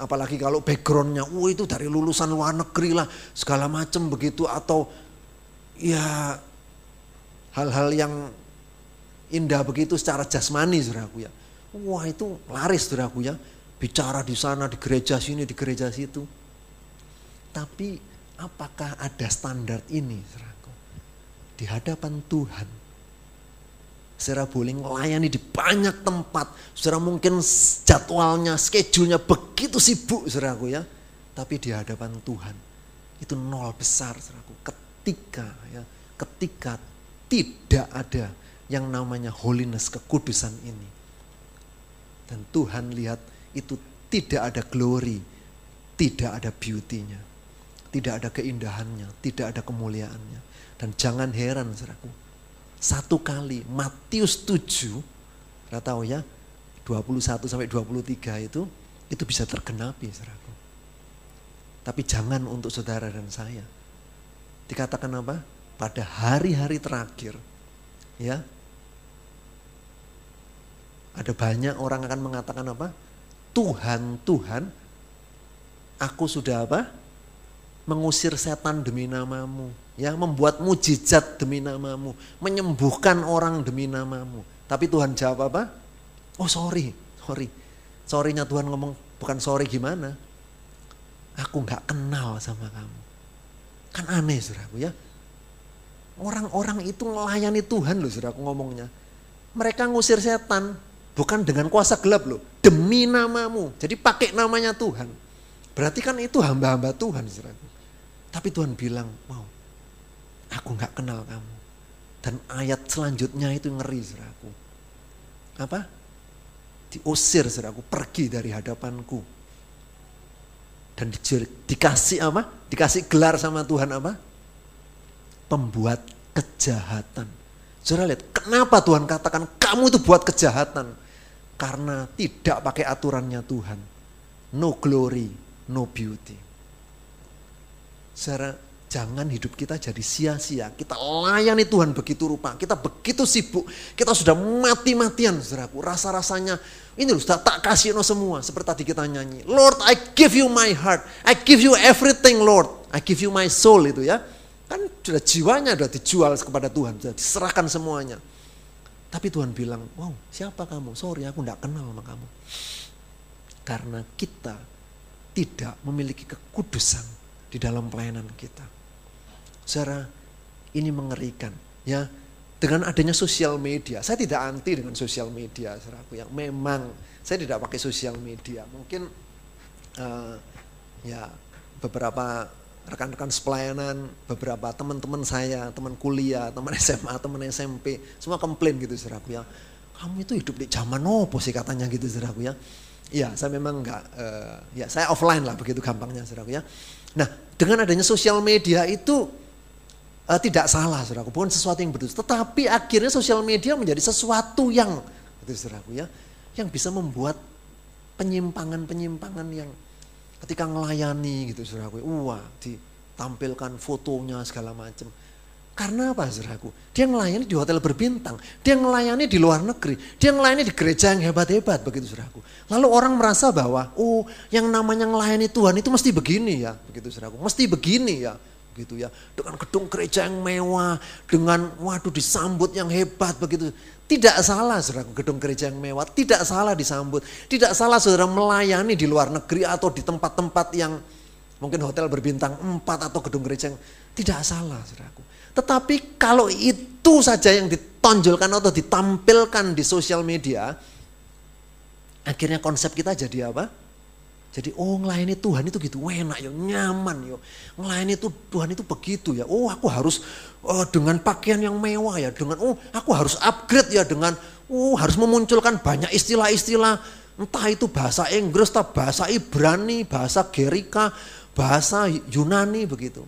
apalagi kalau backgroundnya wah itu dari lulusan luar negeri lah segala macam begitu atau ya hal-hal yang indah begitu secara jasmani saudaraku ya wah itu laris saudaraku ya bicara di sana di gereja sini di gereja situ tapi apakah ada standar ini, saudaraku? Di hadapan Tuhan. Saudara boleh melayani di banyak tempat. Saudara mungkin jadwalnya, schedule-nya begitu sibuk, saudaraku ya. Tapi di hadapan Tuhan itu nol besar, saudaraku. Ketika ya, ketika tidak ada yang namanya holiness, kekudusan ini. Dan Tuhan lihat itu tidak ada glory, tidak ada beauty-nya. Tidak ada keindahannya, tidak ada kemuliaannya. Dan jangan heran saudaraku. Satu kali Matius 7, saya tahu ya, 21 sampai 23 itu itu bisa tergenapi saudaraku. Tapi jangan untuk saudara dan saya. Dikatakan apa? Pada hari-hari terakhir ya. Ada banyak orang akan mengatakan apa? Tuhan, Tuhan, aku sudah apa? mengusir setan demi namamu, ya membuat mujizat demi namamu, menyembuhkan orang demi namamu. Tapi Tuhan jawab apa? Oh sorry, sorry. Sorrynya Tuhan ngomong bukan sorry gimana? Aku nggak kenal sama kamu. Kan aneh saudaraku ya. Orang-orang itu melayani Tuhan loh saudaraku ngomongnya. Mereka ngusir setan bukan dengan kuasa gelap loh. Demi namamu. Jadi pakai namanya Tuhan. Berarti kan itu hamba-hamba Tuhan saudaraku. Tapi Tuhan bilang, mau, aku nggak kenal kamu. Dan ayat selanjutnya itu ngeri, saudaraku. Apa? Diusir, saudaraku, pergi dari hadapanku. Dan di, dikasih apa? Dikasih gelar sama Tuhan apa? Pembuat kejahatan. Saudara lihat, kenapa Tuhan katakan kamu itu buat kejahatan? Karena tidak pakai aturannya Tuhan. No glory, no beauty. Saudara, Jangan hidup kita jadi sia-sia. Kita layani Tuhan begitu rupa. Kita begitu sibuk. Kita sudah mati-matian saudaraku. Rasa-rasanya ini loh tak kasih no semua. Seperti tadi kita nyanyi. Lord I give you my heart. I give you everything Lord. I give you my soul itu ya. Kan sudah jiwanya sudah dijual kepada Tuhan. Sudah diserahkan semuanya. Tapi Tuhan bilang, wow siapa kamu? Sorry aku tidak kenal sama kamu. Karena kita tidak memiliki kekudusan di dalam pelayanan kita. Saudara, ini mengerikan ya. Dengan adanya sosial media, saya tidak anti dengan sosial media, saudaraku yang memang saya tidak pakai sosial media. Mungkin uh, ya beberapa rekan-rekan sepelayanan, beberapa teman-teman saya, teman kuliah, teman SMA, teman SMP, semua komplain gitu saudaraku ya. Kamu itu hidup di zaman opo sih katanya gitu saudaraku ya. Iya, saya memang enggak, uh, ya saya offline lah begitu gampangnya saudaraku ya. Nah, dengan adanya sosial media itu uh, tidak salah saudaraku, bukan sesuatu yang berdosa. Tetapi akhirnya sosial media menjadi sesuatu yang itu saudaraku ya, yang bisa membuat penyimpangan-penyimpangan yang ketika melayani gitu saudaraku, wah ditampilkan fotonya segala macam. Karena apa saudaraku? Dia melayani di hotel berbintang, dia melayani di luar negeri, dia melayani di gereja yang hebat-hebat begitu saudaraku. Lalu orang merasa bahwa, oh yang namanya melayani Tuhan itu mesti begini ya, begitu saudaraku, mesti begini ya gitu ya. Dengan gedung gereja yang mewah, dengan waduh disambut yang hebat begitu. Tidak salah saudara gedung gereja yang mewah, tidak salah disambut. Tidak salah saudara melayani di luar negeri atau di tempat-tempat yang mungkin hotel berbintang 4 atau gedung gereja yang tidak salah saudaraku. Tetapi kalau itu saja yang ditonjolkan atau ditampilkan di sosial media, akhirnya konsep kita jadi apa? Jadi oh ngelayani Tuhan itu gitu enak ya, nyaman ya. Ngelayani itu Tuhan itu begitu ya. Oh aku harus oh, dengan pakaian yang mewah ya, dengan oh aku harus upgrade ya dengan oh harus memunculkan banyak istilah-istilah entah itu bahasa Inggris, entah bahasa Ibrani, bahasa Gerika, bahasa Yunani begitu.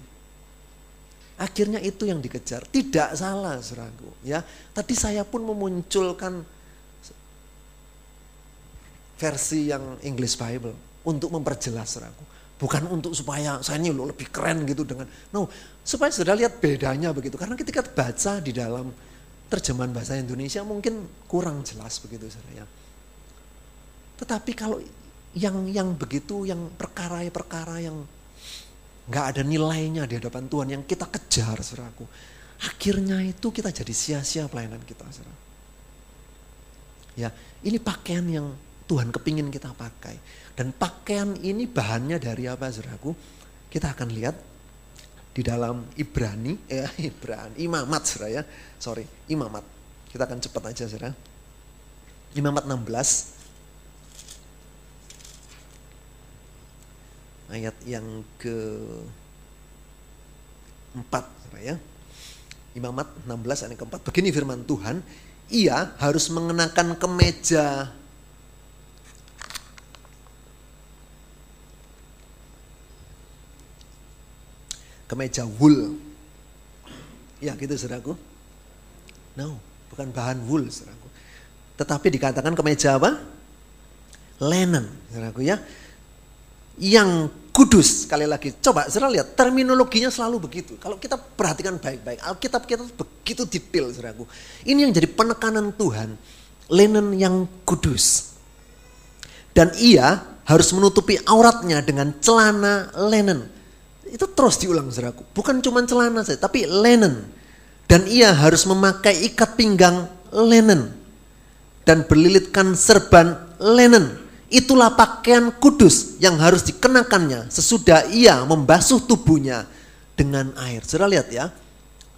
Akhirnya itu yang dikejar. Tidak salah, seragu. Ya, tadi saya pun memunculkan versi yang English Bible untuk memperjelas saudaraku. Bukan untuk supaya saya ini lebih keren gitu dengan, no, supaya sudah lihat bedanya begitu. Karena ketika baca di dalam terjemahan bahasa Indonesia mungkin kurang jelas begitu saudara ya. Tetapi kalau yang yang begitu, yang perkara-perkara yang nggak ada nilainya di hadapan Tuhan yang kita kejar saudaraku. Akhirnya itu kita jadi sia-sia pelayanan kita saudara. Ya, ini pakaian yang Tuhan kepingin kita pakai. Dan pakaian ini bahannya dari apa saudaraku? Kita akan lihat di dalam Ibrani, ya Ibrani, Imamat saudara ya. Sorry, Imamat. Kita akan cepat aja saudara. Imamat 16. Ayat yang ke 4 saudara ya. Imamat 16 ayat keempat. Begini firman Tuhan, ia harus mengenakan kemeja kemeja wool. Ya gitu saudaraku. No, bukan bahan wool saudaraku. Tetapi dikatakan kemeja apa? Linen saudaraku ya. Yang kudus sekali lagi. Coba saudara lihat terminologinya selalu begitu. Kalau kita perhatikan baik-baik. Alkitab kita begitu detail saudaraku. Ini yang jadi penekanan Tuhan. Linen yang kudus. Dan ia harus menutupi auratnya dengan celana linen itu terus diulang saudaraku. Bukan cuma celana saja, tapi linen. Dan ia harus memakai ikat pinggang linen. Dan berlilitkan serban linen. Itulah pakaian kudus yang harus dikenakannya sesudah ia membasuh tubuhnya dengan air. Saudara lihat ya,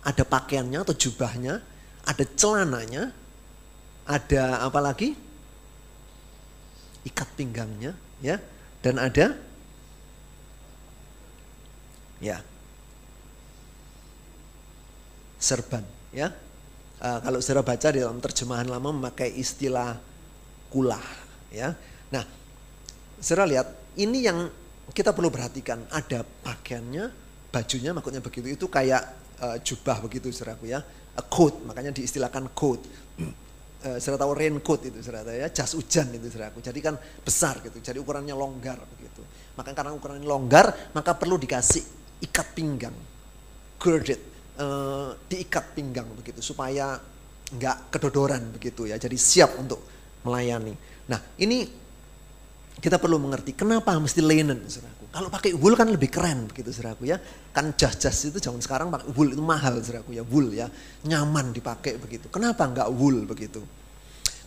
ada pakaiannya atau jubahnya, ada celananya, ada apa lagi? Ikat pinggangnya, ya, dan ada Ya. Serban, ya. Uh, kalau saudara baca di dalam terjemahan lama memakai istilah kulah, ya. Nah, saudara lihat ini yang kita perlu perhatikan ada pakaiannya, bajunya maksudnya begitu itu kayak uh, jubah begitu saudaraku ya, a coat makanya diistilahkan coat. Uh, saudara tahu raincoat itu saudara ya, jas hujan itu saudaraku. Jadi kan besar gitu, jadi ukurannya longgar begitu. Maka karena ukurannya longgar, maka perlu dikasih ikat pinggang. girded, uh, diikat pinggang begitu supaya nggak kedodoran begitu ya. Jadi siap untuk melayani. Nah ini kita perlu mengerti kenapa mesti linen saudaraku. Kalau pakai wool kan lebih keren begitu saudaraku ya. Kan jas-jas itu zaman sekarang pakai wool itu mahal saudaraku ya. Wool ya nyaman dipakai begitu. Kenapa nggak wool begitu?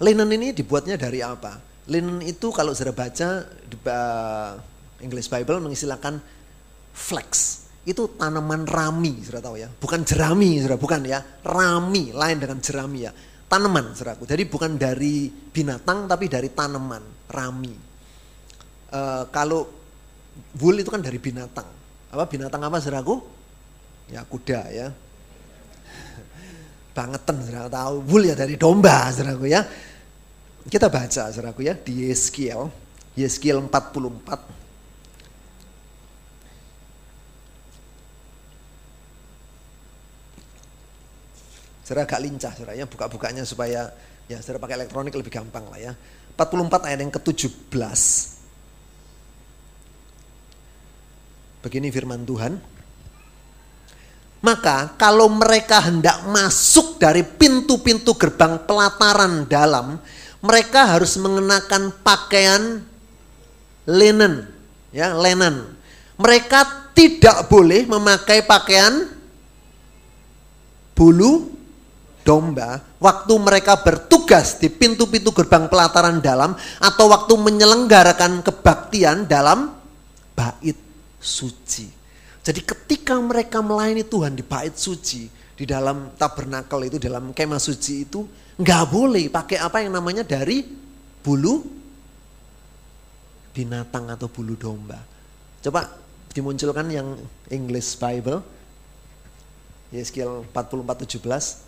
Linen ini dibuatnya dari apa? Linen itu kalau saudara baca di English Bible mengistilahkan flax. Itu tanaman rami, saudara tahu ya. Bukan jerami, saudara, bukan ya. Rami, lain dengan jerami ya. Tanaman, saudaraku. Jadi bukan dari binatang tapi dari tanaman, rami uh, kalau wool itu kan dari binatang. Apa binatang apa saudaraku? Ya kuda ya. Bangetan saudara tahu. Wool ya dari domba saudaraku ya. Kita baca saudaraku ya di Yeskiel. Yeskiel 44. Saudara agak lincah saudara ya buka-bukanya supaya ya saudara pakai elektronik lebih gampang lah ya. 44 ayat yang ke-17. Begini firman Tuhan. Maka kalau mereka hendak masuk dari pintu-pintu gerbang pelataran dalam, mereka harus mengenakan pakaian linen, ya, linen. Mereka tidak boleh memakai pakaian bulu domba waktu mereka bertugas di pintu-pintu gerbang pelataran dalam atau waktu menyelenggarakan kebaktian dalam bait suci. Jadi ketika mereka melayani Tuhan di bait suci, di dalam tabernakel itu, dalam kemah suci itu, nggak boleh pakai apa yang namanya dari bulu binatang atau bulu domba. Coba dimunculkan yang English Bible, Yeskiel 44:17.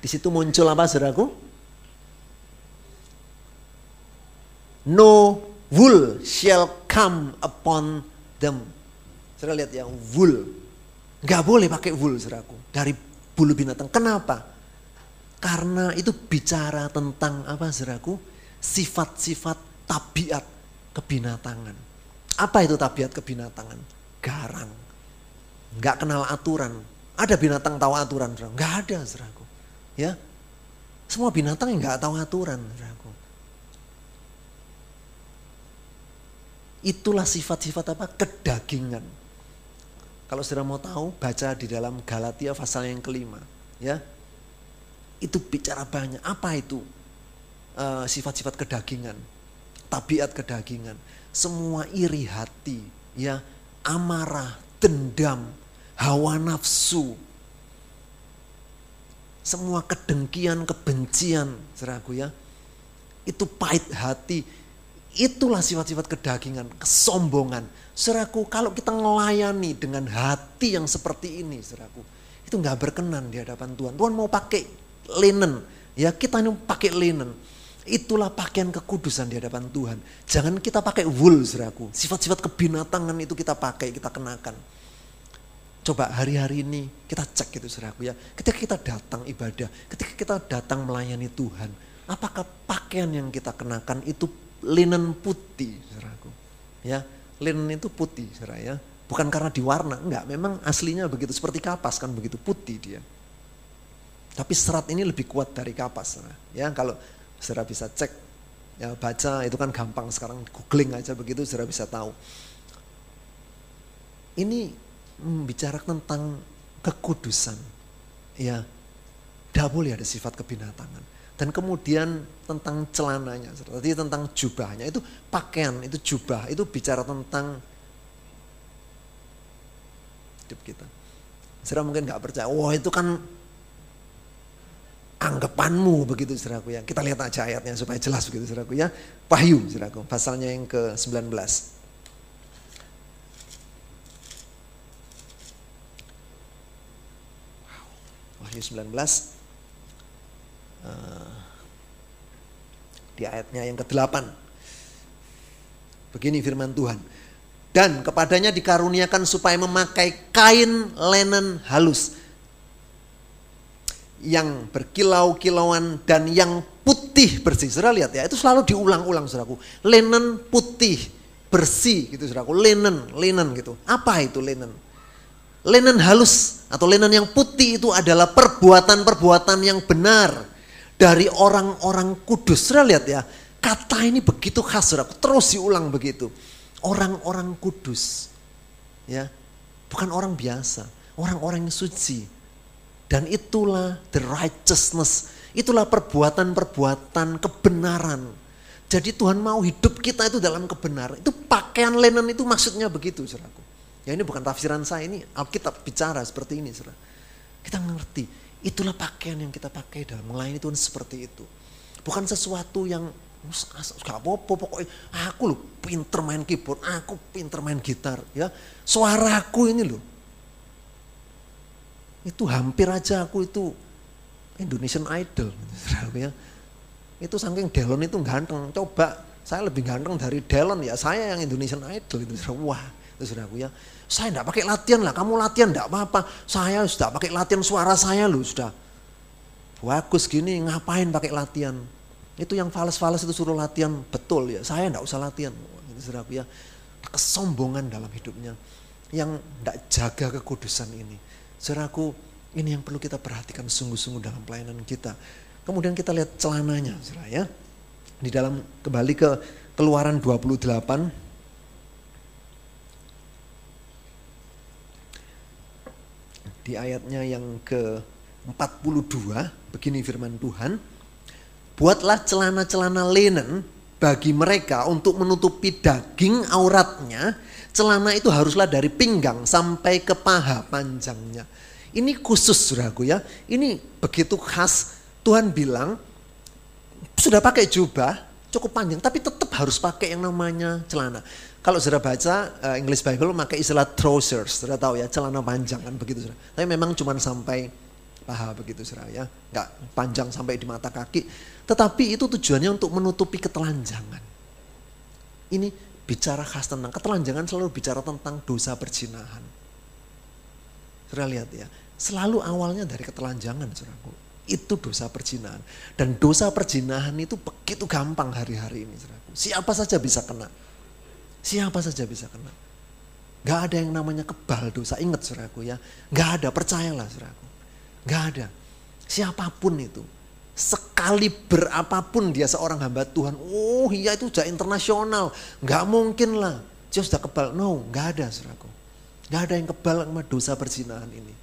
Di situ muncul apa saudaraku? No wool shall come upon them. Saya lihat ya, wool. Gak boleh pakai wool, saudaraku. Dari bulu binatang. Kenapa? Karena itu bicara tentang apa, saudaraku? Sifat-sifat tabiat kebinatangan. Apa itu tabiat kebinatangan? Garang. Gak kenal aturan. Ada binatang tahu aturan? Gak ada, saudaraku. Ya, semua binatang yang gak tahu aturan, saudaraku. Itulah sifat-sifat apa? Kedagingan. Kalau saudara mau tahu, baca di dalam Galatia pasal yang kelima. Ya, itu bicara banyak. Apa itu eh, sifat-sifat uh, kedagingan? Tabiat kedagingan. Semua iri hati, ya, amarah, dendam, hawa nafsu, semua kedengkian, kebencian, saudaraku ya, itu pahit hati, Itulah sifat-sifat kedagingan, kesombongan. Seraku, kalau kita melayani dengan hati yang seperti ini, seraku, itu nggak berkenan di hadapan Tuhan. Tuhan mau pakai linen, ya kita ini pakai linen. Itulah pakaian kekudusan di hadapan Tuhan. Jangan kita pakai wool, seraku. Sifat-sifat kebinatangan itu kita pakai, kita kenakan. Coba hari-hari ini kita cek itu seraku ya. Ketika kita datang ibadah, ketika kita datang melayani Tuhan, apakah pakaian yang kita kenakan itu linen putih, saudaraku. Ya, linen itu putih, saudara ya. Bukan karena diwarna, enggak. Memang aslinya begitu, seperti kapas kan begitu putih dia. Tapi serat ini lebih kuat dari kapas. Saudara. Ya, kalau saudara bisa cek, ya baca itu kan gampang sekarang googling aja begitu saudara bisa tahu. Ini bicara tentang kekudusan. Ya, tidak boleh ada sifat kebinatangan. Dan kemudian tentang celananya, tadi tentang jubahnya, itu pakaian, itu jubah, itu bicara tentang hidup kita. Saudara mungkin nggak percaya, wah itu kan anggapanmu begitu saudaraku ya. Kita lihat aja ayatnya supaya jelas begitu saudaraku ya. Wahyu saudaraku, pasalnya yang ke-19. Wahyu 19 di ayatnya yang ke-8. Begini firman Tuhan. Dan kepadanya dikaruniakan supaya memakai kain linen halus yang berkilau-kilauan dan yang putih bersih. Saudara lihat ya, itu selalu diulang-ulang saudaraku. Linen putih, bersih gitu saudaraku. Linen, linen gitu. Apa itu linen? Linen halus atau linen yang putih itu adalah perbuatan-perbuatan yang benar dari orang-orang kudus. Sudah lihat ya, kata ini begitu khas, saudara. terus diulang begitu. Orang-orang kudus, ya, bukan orang biasa, orang-orang yang suci. Dan itulah the righteousness, itulah perbuatan-perbuatan kebenaran. Jadi Tuhan mau hidup kita itu dalam kebenaran. Itu pakaian linen itu maksudnya begitu, saudaraku. Ya ini bukan tafsiran saya, ini Alkitab bicara seperti ini, saudara. Kita mengerti, itulah pakaian yang kita pakai dalam melayani Tuhan seperti itu. Bukan sesuatu yang gak apa-apa pokoknya aku loh pinter main keyboard, aku pinter main gitar ya. Suaraku ini loh itu hampir aja aku itu Indonesian Idol ya. Itu saking Delon itu ganteng. Coba saya lebih ganteng dari Delon ya. Saya yang Indonesian Idol itu wah itu sudah aku ya. Saya tidak pakai latihan lah, kamu latihan tidak apa-apa. Saya sudah pakai latihan suara saya loh sudah. Bagus gini, ngapain pakai latihan? Itu yang fals-fals itu suruh latihan betul ya. Saya tidak usah latihan. Aku ya. Kesombongan dalam hidupnya yang tidak jaga kekudusan ini. Saudaraku, ini yang perlu kita perhatikan sungguh-sungguh dalam pelayanan kita. Kemudian kita lihat celananya, saudara. Di dalam kembali ke Keluaran 28 di ayatnya yang ke 42 begini firman Tuhan buatlah celana-celana linen bagi mereka untuk menutupi daging auratnya celana itu haruslah dari pinggang sampai ke paha panjangnya. Ini khusus suraku ya. Ini begitu khas Tuhan bilang sudah pakai jubah cukup panjang tapi tetap harus pakai yang namanya celana. Kalau sudah baca uh, English Bible pakai istilah trousers, sudah tahu ya celana panjang kan begitu sudah. Tapi memang cuma sampai paha begitu sudah ya, nggak panjang sampai di mata kaki. Tetapi itu tujuannya untuk menutupi ketelanjangan. Ini bicara khas tentang ketelanjangan selalu bicara tentang dosa perzinahan. Sudah lihat ya, selalu awalnya dari ketelanjangan, saudaraku. Itu dosa perzinahan. Dan dosa perzinahan itu begitu gampang hari-hari ini, saudaraku. Siapa saja bisa kena. Siapa saja bisa kena. Gak ada yang namanya kebal dosa. Ingat saudaraku ya. Gak ada, percayalah saudaraku. Gak ada. Siapa pun itu sekali berapapun dia seorang hamba Tuhan, oh iya itu sudah internasional, nggak mungkin lah, dia sudah kebal, no, nggak ada suraku, nggak ada yang kebal sama dosa perzinahan ini,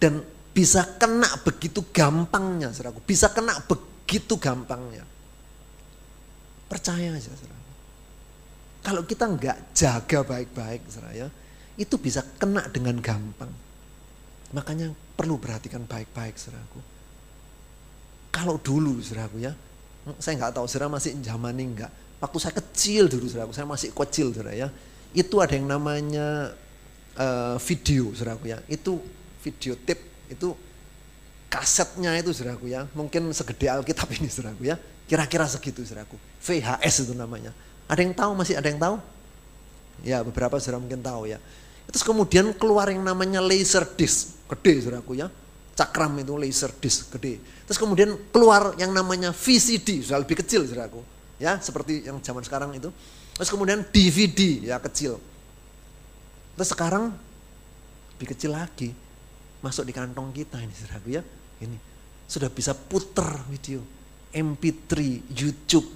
dan bisa kena begitu gampangnya suraku, bisa kena begitu gampangnya, percaya aja suraku. Kalau kita nggak jaga baik-baik, ya, itu bisa kena dengan gampang. Makanya perlu perhatikan baik-baik, suraku kalau dulu saudaraku ya, saya nggak tahu saudara masih zaman ini enggak. Waktu saya kecil dulu saudaraku, saya masih kecil saudara ya. Itu ada yang namanya uh, video saudaraku ya. Itu video tip, itu kasetnya itu saudaraku ya. Mungkin segede Alkitab ini saudaraku ya. Kira-kira segitu saudaraku. VHS itu namanya. Ada yang tahu masih ada yang tahu? Ya beberapa saudara mungkin tahu ya. Terus kemudian keluar yang namanya laser disc, gede saudaraku ya cakram itu laser disc gede. Terus kemudian keluar yang namanya VCD, sudah lebih kecil saudaraku. Ya, seperti yang zaman sekarang itu. Terus kemudian DVD, ya kecil. Terus sekarang lebih kecil lagi. Masuk di kantong kita ini saudaraku ya. Ini sudah bisa puter video. MP3, YouTube,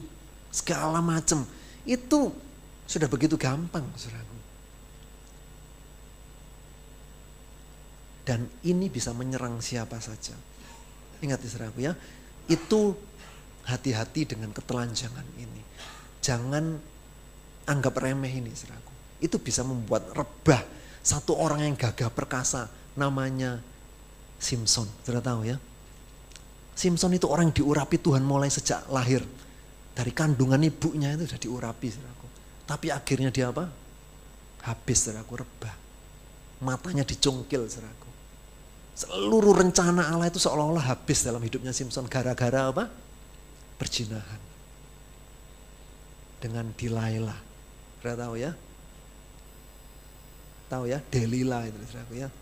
segala macam. Itu sudah begitu gampang saudaraku. Dan ini bisa menyerang siapa saja. Ingat istirahatku ya, itu hati-hati dengan ketelanjangan ini. Jangan anggap remeh ini istirahatku. Itu bisa membuat rebah satu orang yang gagah perkasa namanya Simpson. Sudah tahu ya? Simpson itu orang yang diurapi Tuhan mulai sejak lahir. Dari kandungan ibunya itu sudah diurapi saudaraku. Tapi akhirnya dia apa? Habis saudaraku rebah. Matanya dicungkil saudaraku. Seluruh rencana Allah itu seolah-olah habis dalam hidupnya Simpson gara-gara apa? Perjinahan. Dengan Delilah. Sudah tahu ya? Tahu ya? Delila itu saudaraku ya.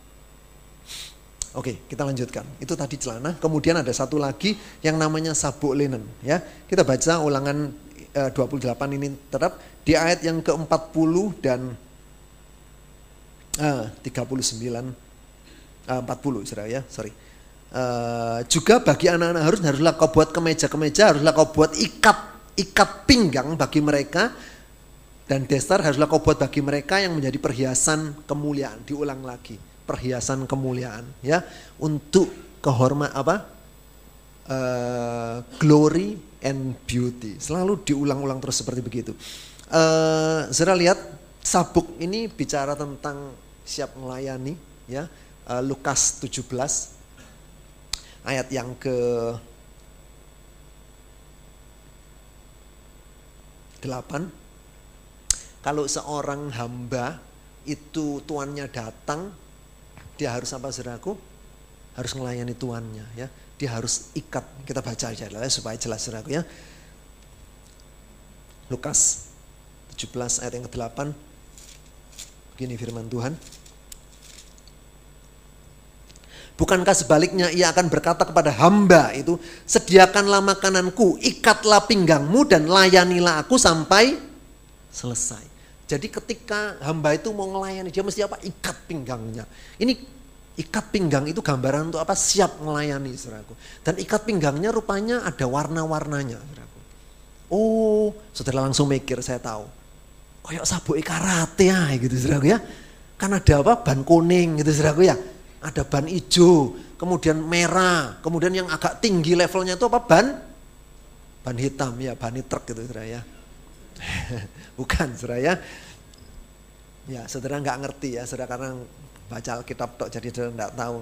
Oke, kita lanjutkan. Itu tadi celana. Kemudian ada satu lagi yang namanya sabuk linen. Ya, kita baca ulangan 28 eh, ini tetap di ayat yang ke-40 dan uh, 39 uh, 40 saudara ya, sorry. Uh, juga bagi anak-anak harus haruslah kau buat kemeja-kemeja, haruslah kau buat ikat ikat pinggang bagi mereka dan destar haruslah kau buat bagi mereka yang menjadi perhiasan kemuliaan. Diulang lagi, perhiasan kemuliaan ya untuk kehormat apa? Uh, glory and beauty. Selalu diulang-ulang terus seperti begitu. Uh, lihat sabuk ini bicara tentang siap melayani ya. Uh, Lukas 17 ayat yang ke 8 kalau seorang hamba itu tuannya datang, dia harus apa saudaraku? Harus melayani tuannya ya. Dia harus ikat. Kita baca aja supaya jelas saudaraku ya. Lukas 17 ayat yang ke-8. Begini firman Tuhan. Bukankah sebaliknya ia akan berkata kepada hamba itu, sediakanlah makananku, ikatlah pinggangmu dan layanilah aku sampai selesai. Jadi ketika hamba itu mau melayani, dia mesti apa? Ikat pinggangnya. Ini ikat pinggang itu gambaran untuk apa? Siap melayani, saudaraku. Dan ikat pinggangnya rupanya ada warna-warnanya, saudaraku. Oh, saudara langsung mikir, saya tahu. Kayak sabuk karate ya, gitu, saudaraku ya. Kan ada apa? Ban kuning, gitu, saudaraku ya. Ada ban hijau, kemudian merah, kemudian yang agak tinggi levelnya itu apa? Ban ban hitam ya, ban truk gitu, saudara ya. Bukan saudara ya. Ya saudara nggak ngerti ya saudara karena baca Alkitab tok jadi saudara nggak tahu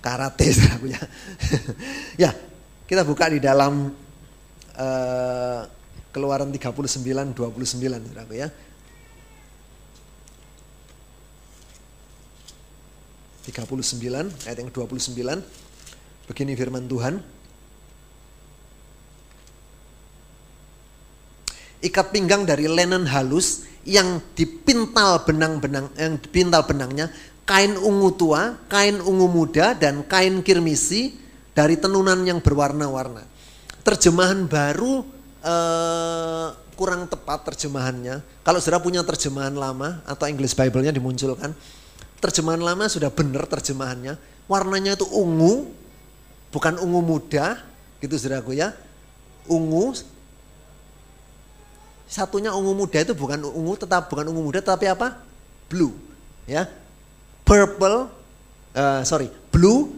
karate saudara ya. ya kita buka di dalam uh, keluaran 39 29 saudara ya. 39 ayat yang 29 begini firman Tuhan ikat pinggang dari linen halus yang dipintal benang-benang yang dipintal benangnya kain ungu tua, kain ungu muda dan kain kirmisi dari tenunan yang berwarna-warna. Terjemahan baru eh, kurang tepat terjemahannya. Kalau saudara punya terjemahan lama atau English Bible-nya dimunculkan, terjemahan lama sudah benar terjemahannya. Warnanya itu ungu, bukan ungu muda, gitu saudaraku ya. Ungu satunya ungu muda itu bukan ungu tetap bukan ungu muda tapi apa? Blue. Ya. Purple uh, sorry, blue,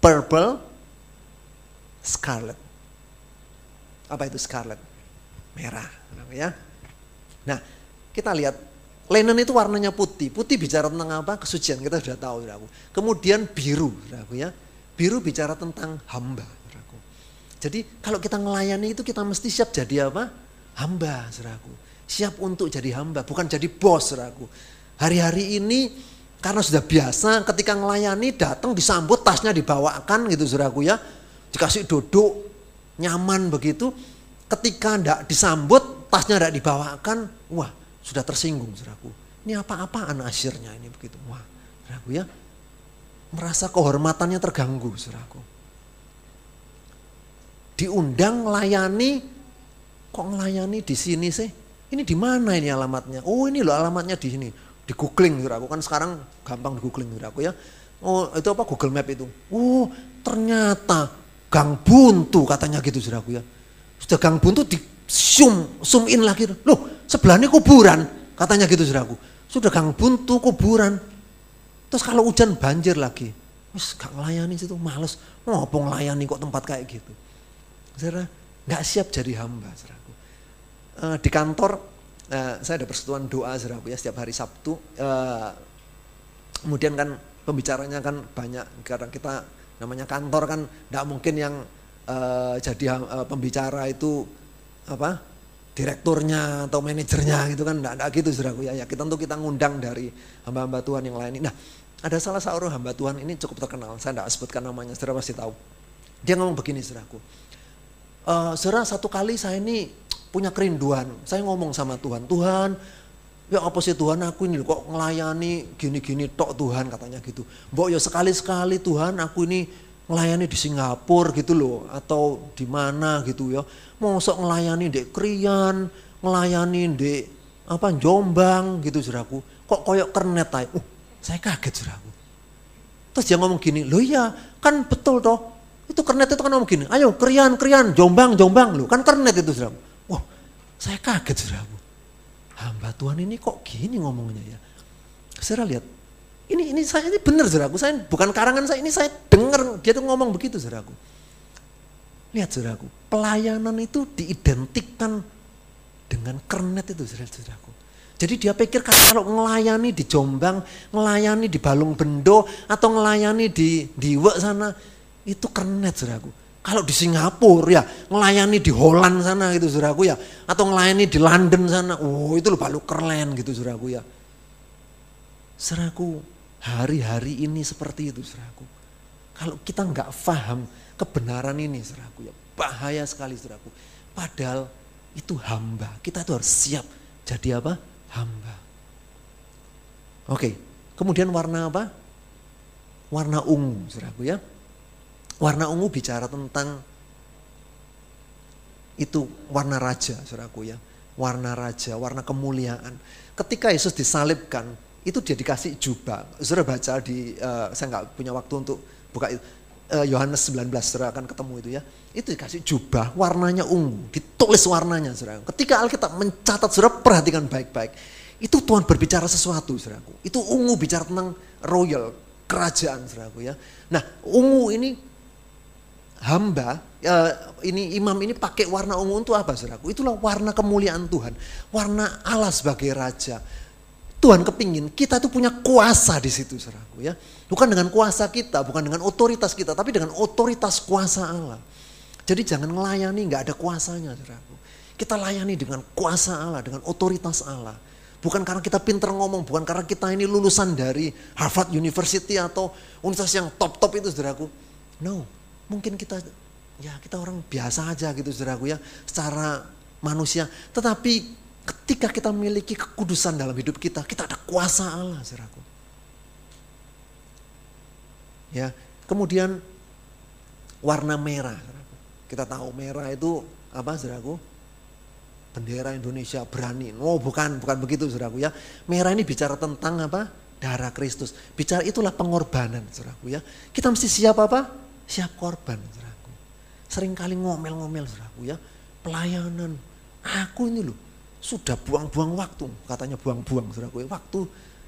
purple, scarlet. Apa itu scarlet? Merah, ya. Nah, kita lihat linen itu warnanya putih. Putih bicara tentang apa? Kesucian, kita sudah tahu, saudaraku. Kemudian biru, saudaraku ya. Biru bicara tentang hamba. Jadi kalau kita melayani itu kita mesti siap jadi apa? Hamba, saudaraku. Siap untuk jadi hamba, bukan jadi bos, saudaraku. Hari-hari ini karena sudah biasa ketika melayani datang disambut tasnya dibawakan gitu saudaraku ya. Dikasih duduk nyaman begitu. Ketika tidak disambut tasnya tidak dibawakan, wah sudah tersinggung saudaraku. Ini apa-apaan asyirnya ini begitu. Wah saudaraku ya. Merasa kehormatannya terganggu saudaraku. Diundang melayani kok melayani di sini sih? Ini di mana ini alamatnya? Oh ini loh alamatnya di sini. Di googling gitu aku kan sekarang gampang di googling gitu aku ya. Oh itu apa Google Map itu? Oh ternyata Gang Buntu katanya gitu saudaraku ya. Sudah Gang Buntu di zoom zoom in lagi. Loh sebelahnya kuburan katanya gitu saudaraku. Sudah Gang Buntu kuburan. Terus kalau hujan banjir lagi. Wis gak melayani situ males. Mau oh, ngelayani kok tempat kayak gitu. Saudara, nggak siap jadi hamba, uh, di kantor uh, saya ada persekutuan doa saudara ya setiap hari Sabtu. Uh, kemudian kan pembicaranya kan banyak karena kita namanya kantor kan tidak mungkin yang uh, jadi uh, pembicara itu apa direkturnya atau manajernya gitu kan tidak gitu saudaraku ya, ya kita tentu kita ngundang dari hamba-hamba Tuhan yang lain nah ada salah seorang hamba Tuhan ini cukup terkenal saya tidak sebutkan namanya saudara pasti tahu. Dia ngomong begini saudaraku uh, satu kali saya ini punya kerinduan. Saya ngomong sama Tuhan, Tuhan, ya apa sih Tuhan aku ini kok ngelayani gini-gini tok Tuhan katanya gitu. Mbok ya sekali-sekali Tuhan aku ini ngelayani di Singapura gitu loh atau di mana gitu ya. Mosok ngelayani di Krian, ngelayani di apa Jombang gitu saudaraku. Kok koyok kernet aja. Uh, saya kaget saudaraku. Terus dia ngomong gini, loh iya kan betul toh. Itu kernet itu kan ngomong gini, ayo krian, krian, jombang, jombang. Loh kan kernet itu saudara. Saya kaget saudara. Hamba Tuhan ini kok gini ngomongnya ya. Saudara lihat, ini ini saya ini benar saudaraku. Saya bukan karangan saya, ini saya dengar dia tuh ngomong begitu saudaraku. Lihat saudaraku, pelayanan itu diidentikan dengan kernet itu saudaraku. Jadi dia pikir kalau melayani di Jombang, melayani di Balung Bendo, atau melayani di Diwek sana, itu kernet saudaraku. Kalau di Singapura ya, melayani di Holland sana gitu saudaraku ya, atau melayani di London sana, oh itu loh balu keren gitu saudaraku ya. Saudaraku, hari-hari ini seperti itu saudaraku. Kalau kita nggak paham kebenaran ini saudaraku ya, bahaya sekali saudaraku. Padahal itu hamba, kita itu harus siap jadi apa? hamba. Oke, kemudian warna apa? Warna ungu, saudaraku ya. Warna ungu bicara tentang itu warna raja, saudaraku ya. Warna raja, warna kemuliaan. Ketika Yesus disalibkan, itu dia dikasih jubah. Saudara baca di, uh, saya nggak punya waktu untuk buka itu. Eh, Yohanes 19, saudara akan ketemu itu ya. Itu dikasih jubah, warnanya ungu, ditulis warnanya saudara. Ketika Alkitab mencatat, saudara perhatikan baik-baik. Itu Tuhan berbicara sesuatu saudaraku. Itu ungu bicara tentang royal, kerajaan saudaraku ya. Nah ungu ini hamba, ya, ini imam ini pakai warna ungu untuk apa saudaraku? Itulah warna kemuliaan Tuhan. Warna Allah sebagai raja Tuhan kepingin kita tuh punya kuasa di situ saudaraku ya. Bukan dengan kuasa kita, bukan dengan otoritas kita, tapi dengan otoritas kuasa Allah. Jadi jangan melayani nggak ada kuasanya saudaraku. Kita layani dengan kuasa Allah, dengan otoritas Allah. Bukan karena kita pinter ngomong, bukan karena kita ini lulusan dari Harvard University atau universitas yang top-top itu saudaraku. No, mungkin kita ya kita orang biasa aja gitu saudaraku ya, secara manusia. Tetapi Ketika kita memiliki kekudusan dalam hidup kita, kita ada kuasa Allah, saudaraku. Ya, kemudian warna merah. Kita tahu merah itu apa, saudaraku? Bendera Indonesia berani. Oh, bukan, bukan begitu, saudaraku ya. Merah ini bicara tentang apa? Darah Kristus. Bicara itulah pengorbanan, saudaraku ya. Kita mesti siap apa? Siap korban, saudaraku. Seringkali ngomel-ngomel, saudaraku ya. Pelayanan. Aku ini loh, sudah buang-buang waktu, katanya buang-buang saudaraku. Waktu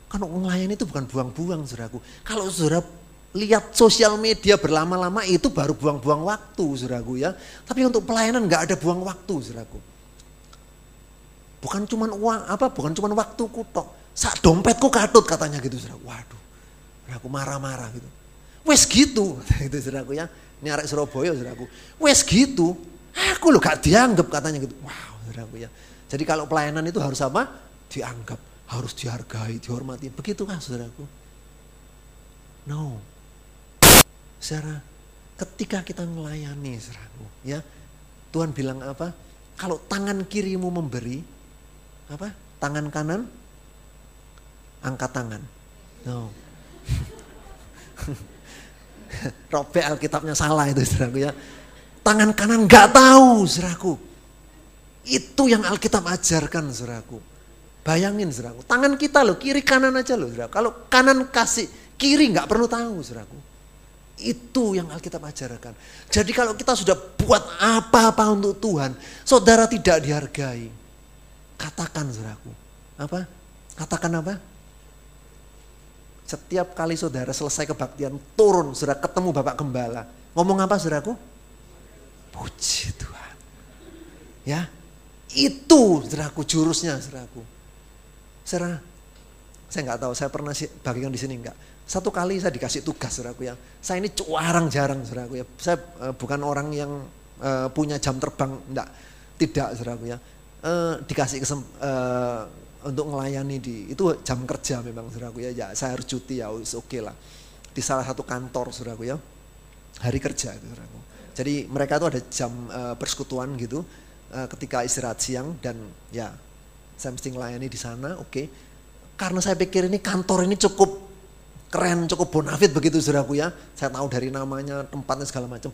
kalau melayani itu bukan buang-buang saudaraku. Kalau saudara lihat sosial media berlama-lama itu baru buang-buang waktu saudaraku ya. Tapi untuk pelayanan nggak ada buang waktu saudaraku. Bukan cuma uang apa, bukan cuma waktu kutok. Sak dompetku katut katanya gitu saudaraku. Waduh, aku marah-marah gitu. Wes gitu, itu saudaraku ya. Ini Surabaya saudaraku. Wes gitu, aku lo gak dianggap katanya gitu. Wow saudaraku ya. Jadi kalau pelayanan itu harus apa? Dianggap, harus dihargai, dihormati. Begitu kan saudaraku? No. Saudara, ketika kita melayani saudaraku, ya Tuhan bilang apa? Kalau tangan kirimu memberi, apa? Tangan kanan angkat tangan. No. Robek Alkitabnya salah itu saudaraku ya. Tangan kanan nggak tahu saudaraku itu yang Alkitab ajarkan saudaraku. Bayangin saudaraku, tangan kita loh, kiri kanan aja loh saudaraku. Kalau kanan kasih, kiri nggak perlu tahu saudaraku. Itu yang Alkitab ajarkan. Jadi kalau kita sudah buat apa-apa untuk Tuhan, saudara tidak dihargai. Katakan saudaraku. Apa? Katakan apa? Setiap kali saudara selesai kebaktian, turun, saudara ketemu Bapak Gembala. Ngomong apa saudaraku? Puji Tuhan. Ya, itu saudaraku jurusnya saudaraku. Saudara, saya nggak tahu, saya pernah bagikan di sini enggak. Satu kali saya dikasih tugas saudaraku ya. Saya ini jarang-jarang saudaraku ya. Saya uh, bukan orang yang uh, punya jam terbang, enggak. Tidak saudaraku ya. Uh, dikasih kesem, uh, untuk melayani di itu jam kerja memang saudaraku ya. Ya saya harus cuti ya, oke okay lah. Di salah satu kantor saudaraku ya. Hari kerja itu saudaraku. Jadi mereka itu ada jam uh, persekutuan gitu uh, ketika istirahat siang dan ya saya mesti melayani di sana, oke. Okay. Karena saya pikir ini kantor ini cukup keren, cukup bonafit begitu saudaraku ya. Saya tahu dari namanya, tempatnya segala macam.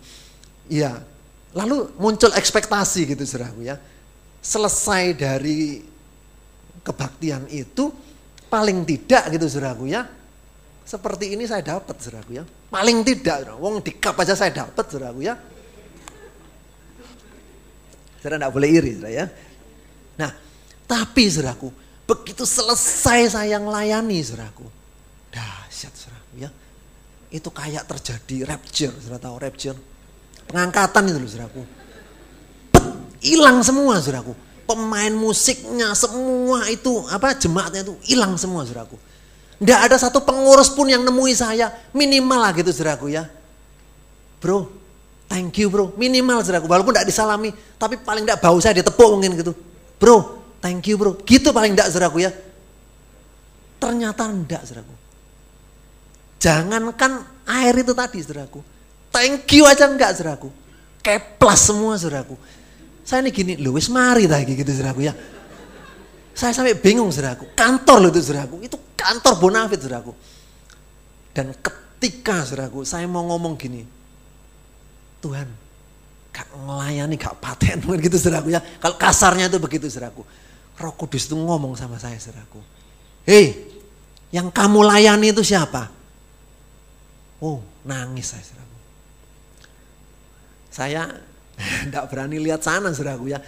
Iya. Lalu muncul ekspektasi gitu saudaraku ya. Selesai dari kebaktian itu paling tidak gitu saudaraku ya. seperti ini saya dapat saudaraku ya. Paling tidak, wong di kap aja saya dapat saudaraku ya. Saudara tidak boleh iri saudara ya. Nah, tapi saudaraku, begitu selesai saya melayani saudaraku. Dahsyat saudaraku ya. Itu kayak terjadi rapture, saudara tahu rapture. Pengangkatan itu loh. Hilang semua saudaraku. Pemain musiknya semua itu apa jemaatnya itu hilang semua saudaraku tidak ada satu pengurus pun yang nemui saya. Minimal lah gitu saudaraku ya. Bro, thank you bro. Minimal saudaraku. Walaupun tidak disalami. Tapi paling tidak bau saya ditepuk mungkin gitu. Bro, thank you bro. Gitu paling tidak saudaraku ya. Ternyata tidak saudaraku. Jangankan air itu tadi saudaraku. Thank you aja enggak saudaraku. Keplas semua saudaraku. Saya ini gini, Lewis mari lagi gitu saudaraku ya. Saya sampai bingung saudaraku. Kantor loh itu saudaraku. Itu kantor Bonafit saudaraku. Dan ketika saudaraku saya mau ngomong gini, Tuhan gak ngelayani, gak paten gitu saudaraku ya. Kalau kasarnya itu begitu saudaraku. Roh Kudus itu ngomong sama saya saudaraku. Hei, yang kamu layani itu siapa? Oh, nangis saya saudaraku. Saya tidak berani lihat sana saudaraku ya.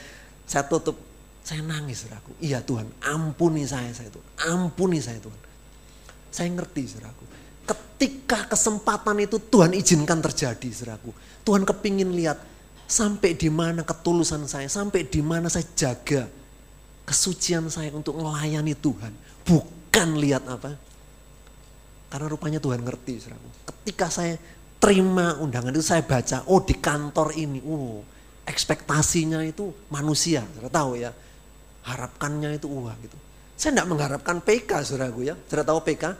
Saya tutup saya nangis saudaraku. Iya Tuhan, ampuni saya saya Tuhan. Ampuni saya Tuhan. Saya ngerti saudaraku. Ketika kesempatan itu Tuhan izinkan terjadi saudaraku. Tuhan kepingin lihat sampai di mana ketulusan saya, sampai di mana saya jaga kesucian saya untuk melayani Tuhan. Bukan lihat apa. Karena rupanya Tuhan ngerti saudaraku. Ketika saya terima undangan itu saya baca, oh di kantor ini, oh ekspektasinya itu manusia, saya tahu ya harapkannya itu uang gitu. Saya tidak mengharapkan PK saudaraku ya. Sudah tahu PK?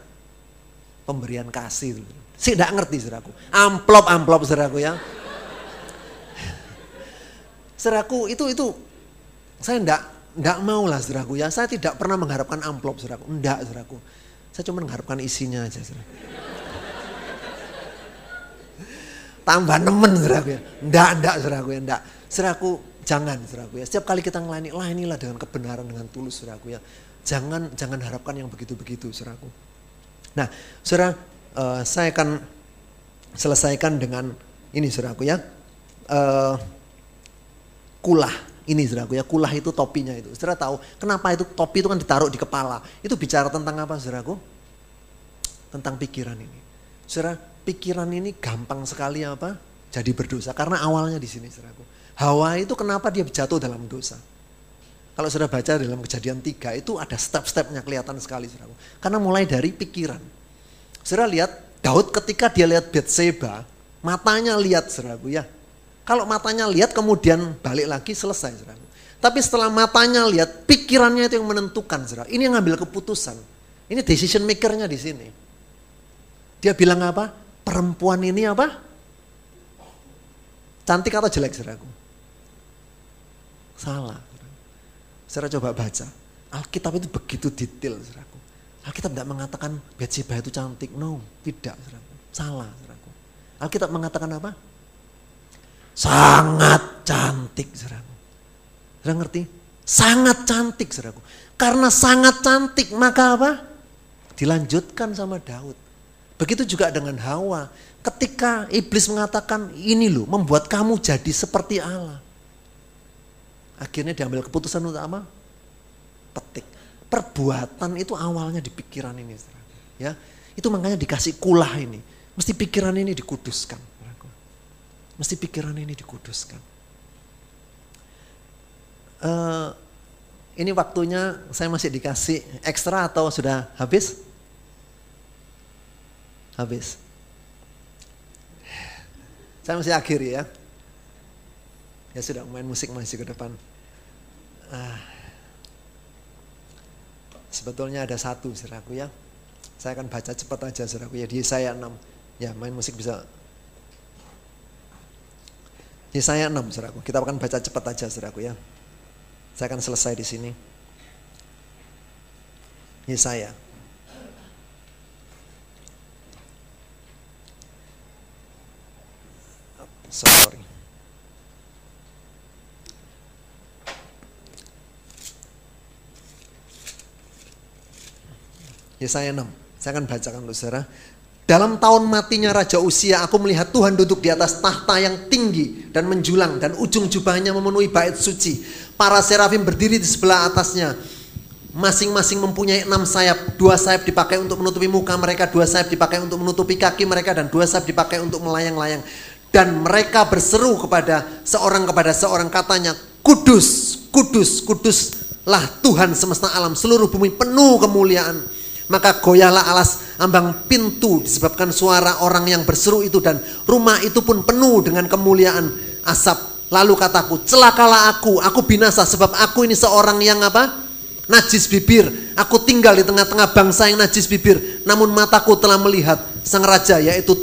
Pemberian kasih. Saya tidak ngerti saudaraku. Amplop, amplop saudaraku ya. Saudaraku itu itu saya tidak tidak mau lah saudaraku ya. Saya tidak pernah mengharapkan amplop saudaraku. Tidak saudaraku. Saya cuma mengharapkan isinya aja saudaraku. Tambah nemen saudaraku ya. Tidak, tidak saudaraku ya. Tidak. Saudaraku Jangan saudaraku ya. Setiap kali kita ngelayani, layanilah dengan kebenaran, dengan tulus saudaraku ya. Jangan jangan harapkan yang begitu-begitu saudaraku. Nah, saudara, uh, saya akan selesaikan dengan ini saudaraku ya. Uh, kulah ini saudaraku ya. Kulah itu topinya itu. Saudara tahu kenapa itu topi itu kan ditaruh di kepala. Itu bicara tentang apa saudaraku? Tentang pikiran ini. Saudara, pikiran ini gampang sekali apa? Jadi berdosa karena awalnya di sini saudaraku Hawa itu kenapa dia jatuh dalam dosa? Kalau sudah baca dalam kejadian tiga itu ada step-stepnya kelihatan sekali saudara. Karena mulai dari pikiran. Saudara lihat Daud ketika dia lihat Betseba, matanya lihat saudaraku ya. Kalau matanya lihat kemudian balik lagi selesai saudara. Tapi setelah matanya lihat, pikirannya itu yang menentukan saudara. Ini yang ngambil keputusan. Ini decision makernya di sini. Dia bilang apa? Perempuan ini apa? Cantik atau jelek saudaraku? Salah. Saya coba baca. Alkitab itu begitu detail, saudaraku. Alkitab tidak mengatakan Betseba itu cantik. No, tidak, saudaraku. Salah, saudaraku. Alkitab mengatakan apa? Sangat cantik, saudaraku. Saudara ngerti? Sangat cantik, saudaraku. Karena sangat cantik, maka apa? Dilanjutkan sama Daud. Begitu juga dengan Hawa. Ketika iblis mengatakan ini loh, membuat kamu jadi seperti Allah. Akhirnya diambil keputusan untuk apa? Petik. Perbuatan itu awalnya di pikiran ini. Ya, itu makanya dikasih kulah ini. Mesti pikiran ini dikuduskan. Mesti pikiran ini dikuduskan. Uh, ini waktunya saya masih dikasih ekstra atau sudah habis? Habis. Saya masih akhiri ya. Ya sudah main musik masih ke depan. Ah. Sebetulnya ada satu saudaraku ya. Saya akan baca cepat aja saudaraku ya di Yesaya 6. Ya main musik bisa. Yesaya 6 saudaraku. Kita akan baca cepat aja saudaraku ya. Saya akan selesai di sini. Yesaya. Sorry. Yesaya 6. Saya akan bacakan untuk saudara. Dalam tahun matinya Raja Usia, aku melihat Tuhan duduk di atas tahta yang tinggi dan menjulang dan ujung jubahnya memenuhi bait suci. Para serafim berdiri di sebelah atasnya. Masing-masing mempunyai enam sayap. Dua sayap dipakai untuk menutupi muka mereka, dua sayap dipakai untuk menutupi kaki mereka, dan dua sayap dipakai untuk melayang-layang. Dan mereka berseru kepada seorang kepada seorang katanya, Kudus, kudus, kuduslah Tuhan semesta alam. Seluruh bumi penuh kemuliaan maka goyahlah alas ambang pintu disebabkan suara orang yang berseru itu dan rumah itu pun penuh dengan kemuliaan asap. Lalu kataku, celakalah aku, aku binasa sebab aku ini seorang yang apa? Najis bibir. Aku tinggal di tengah-tengah bangsa yang najis bibir. Namun mataku telah melihat sang raja yaitu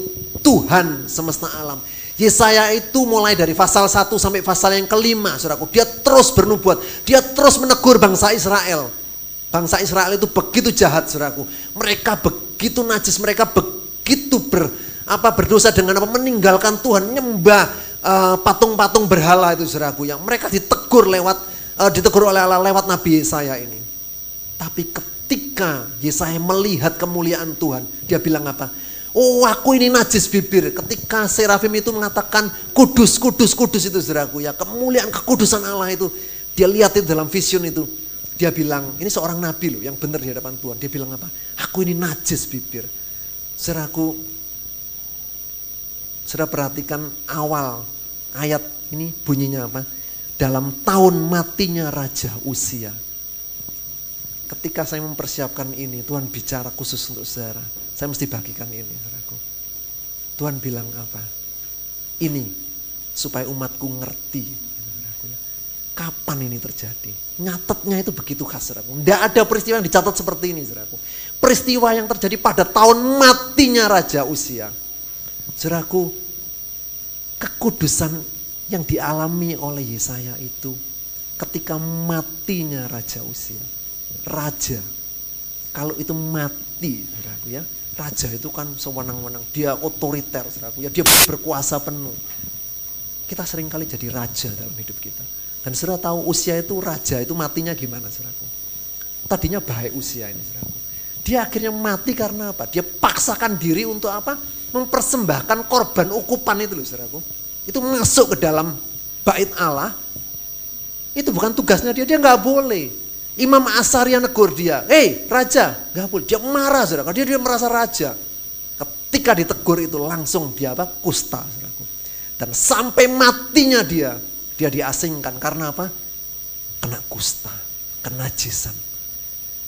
Tuhan semesta alam. Yesaya itu mulai dari pasal 1 sampai pasal yang kelima, saudaraku. Dia terus bernubuat, dia terus menegur bangsa Israel. Bangsa Israel itu begitu jahat, saudaraku. Mereka begitu najis, mereka begitu ber, apa berdosa dengan apa meninggalkan Tuhan, nyembah uh, patung-patung berhala itu, saudaraku. Yang mereka ditegur lewat uh, ditegur oleh Allah lewat Nabi Yesaya ini. Tapi ketika Yesaya melihat kemuliaan Tuhan, dia bilang apa? Oh aku ini najis bibir. Ketika Serafim itu mengatakan kudus, kudus, kudus itu saudaraku ya. Kemuliaan, kekudusan Allah itu. Dia lihat itu dalam vision itu. Dia bilang, ini seorang nabi loh yang benar di hadapan Tuhan. Dia bilang apa? Aku ini najis bibir. Seraku, sudah perhatikan awal ayat ini bunyinya apa? Dalam tahun matinya Raja Usia. Ketika saya mempersiapkan ini, Tuhan bicara khusus untuk saudara. Saya mesti bagikan ini, saudaraku. Tuhan bilang apa? Ini supaya umatku ngerti Kapan ini terjadi? Nyatetnya itu begitu khas, saudaraku. Tidak ada peristiwa yang dicatat seperti ini, saudaraku. Peristiwa yang terjadi pada tahun matinya Raja Usia. Saudaraku, kekudusan yang dialami oleh Yesaya itu ketika matinya Raja Usia. Raja, kalau itu mati, saudaraku ya. Raja itu kan sewenang-wenang, dia otoriter, saudaraku ya. Dia berkuasa penuh. Kita sering kali jadi raja dalam hidup kita dan saudara tahu usia itu raja itu matinya gimana saudaraku. Tadinya baik usia ini saudaraku. Dia akhirnya mati karena apa? Dia paksakan diri untuk apa? Mempersembahkan korban ukupan itu loh saudaraku. Itu masuk ke dalam bait Allah. Itu bukan tugasnya dia, dia nggak boleh. Imam Asarya negur dia, hei raja, nggak boleh. Dia marah saudara, dia dia merasa raja. Ketika ditegur itu langsung dia apa? Kusta saudaraku. Dan sampai matinya dia, dia diasingkan karena apa? Kena kusta, kenajisan.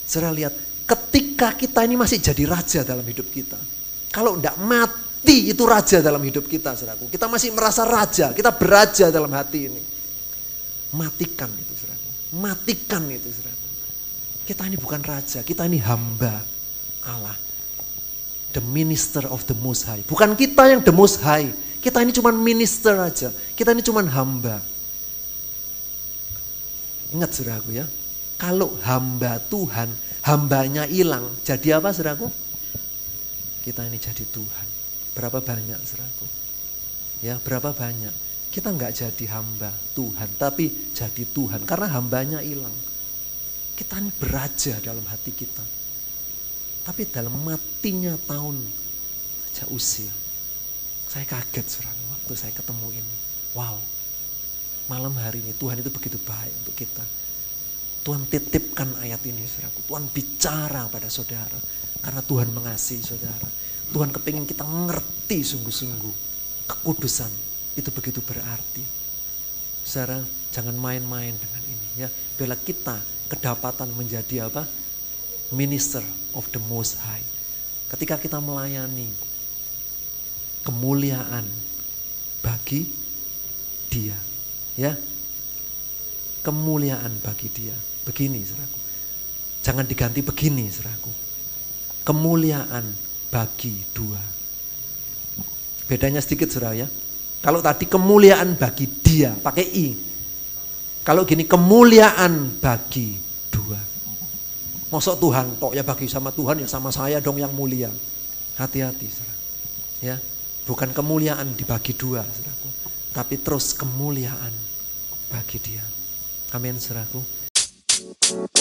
Saudara lihat, ketika kita ini masih jadi raja dalam hidup kita. Kalau tidak mati itu raja dalam hidup kita, saudaraku. Kita masih merasa raja, kita beraja dalam hati ini. Matikan itu, saudaraku. Matikan itu, saudaraku. Kita ini bukan raja, kita ini hamba Allah. The minister of the most high. Bukan kita yang the most high. Kita ini cuma minister aja. Kita ini cuma hamba. Ingat saudaraku ya, kalau hamba Tuhan, hambanya hilang, jadi apa saudaraku? Kita ini jadi Tuhan. Berapa banyak saudaraku? Ya, berapa banyak? Kita nggak jadi hamba Tuhan, tapi jadi Tuhan karena hambanya hilang. Kita ini beraja dalam hati kita. Tapi dalam matinya tahun aja usia. Saya kaget saudara waktu saya ketemu ini. Wow, malam hari ini Tuhan itu begitu baik untuk kita. Tuhan titipkan ayat ini saudaraku. Tuhan bicara pada saudara. Karena Tuhan mengasihi saudara. Tuhan kepingin kita ngerti sungguh-sungguh. Kekudusan itu begitu berarti. Saudara jangan main-main dengan ini. ya. Bila kita kedapatan menjadi apa? Minister of the Most High. Ketika kita melayani kemuliaan bagi dia ya kemuliaan bagi dia. Begini seraku. Jangan diganti begini seraku. Kemuliaan bagi dua. Bedanya sedikit saudara ya. Kalau tadi kemuliaan bagi dia pakai i. Kalau gini kemuliaan bagi dua. Masuk Tuhan tok ya bagi sama Tuhan ya sama saya dong yang mulia. Hati-hati. Ya, bukan kemuliaan dibagi dua saudaraku, tapi terus kemuliaan bagi dia. Amin, saudaraku. you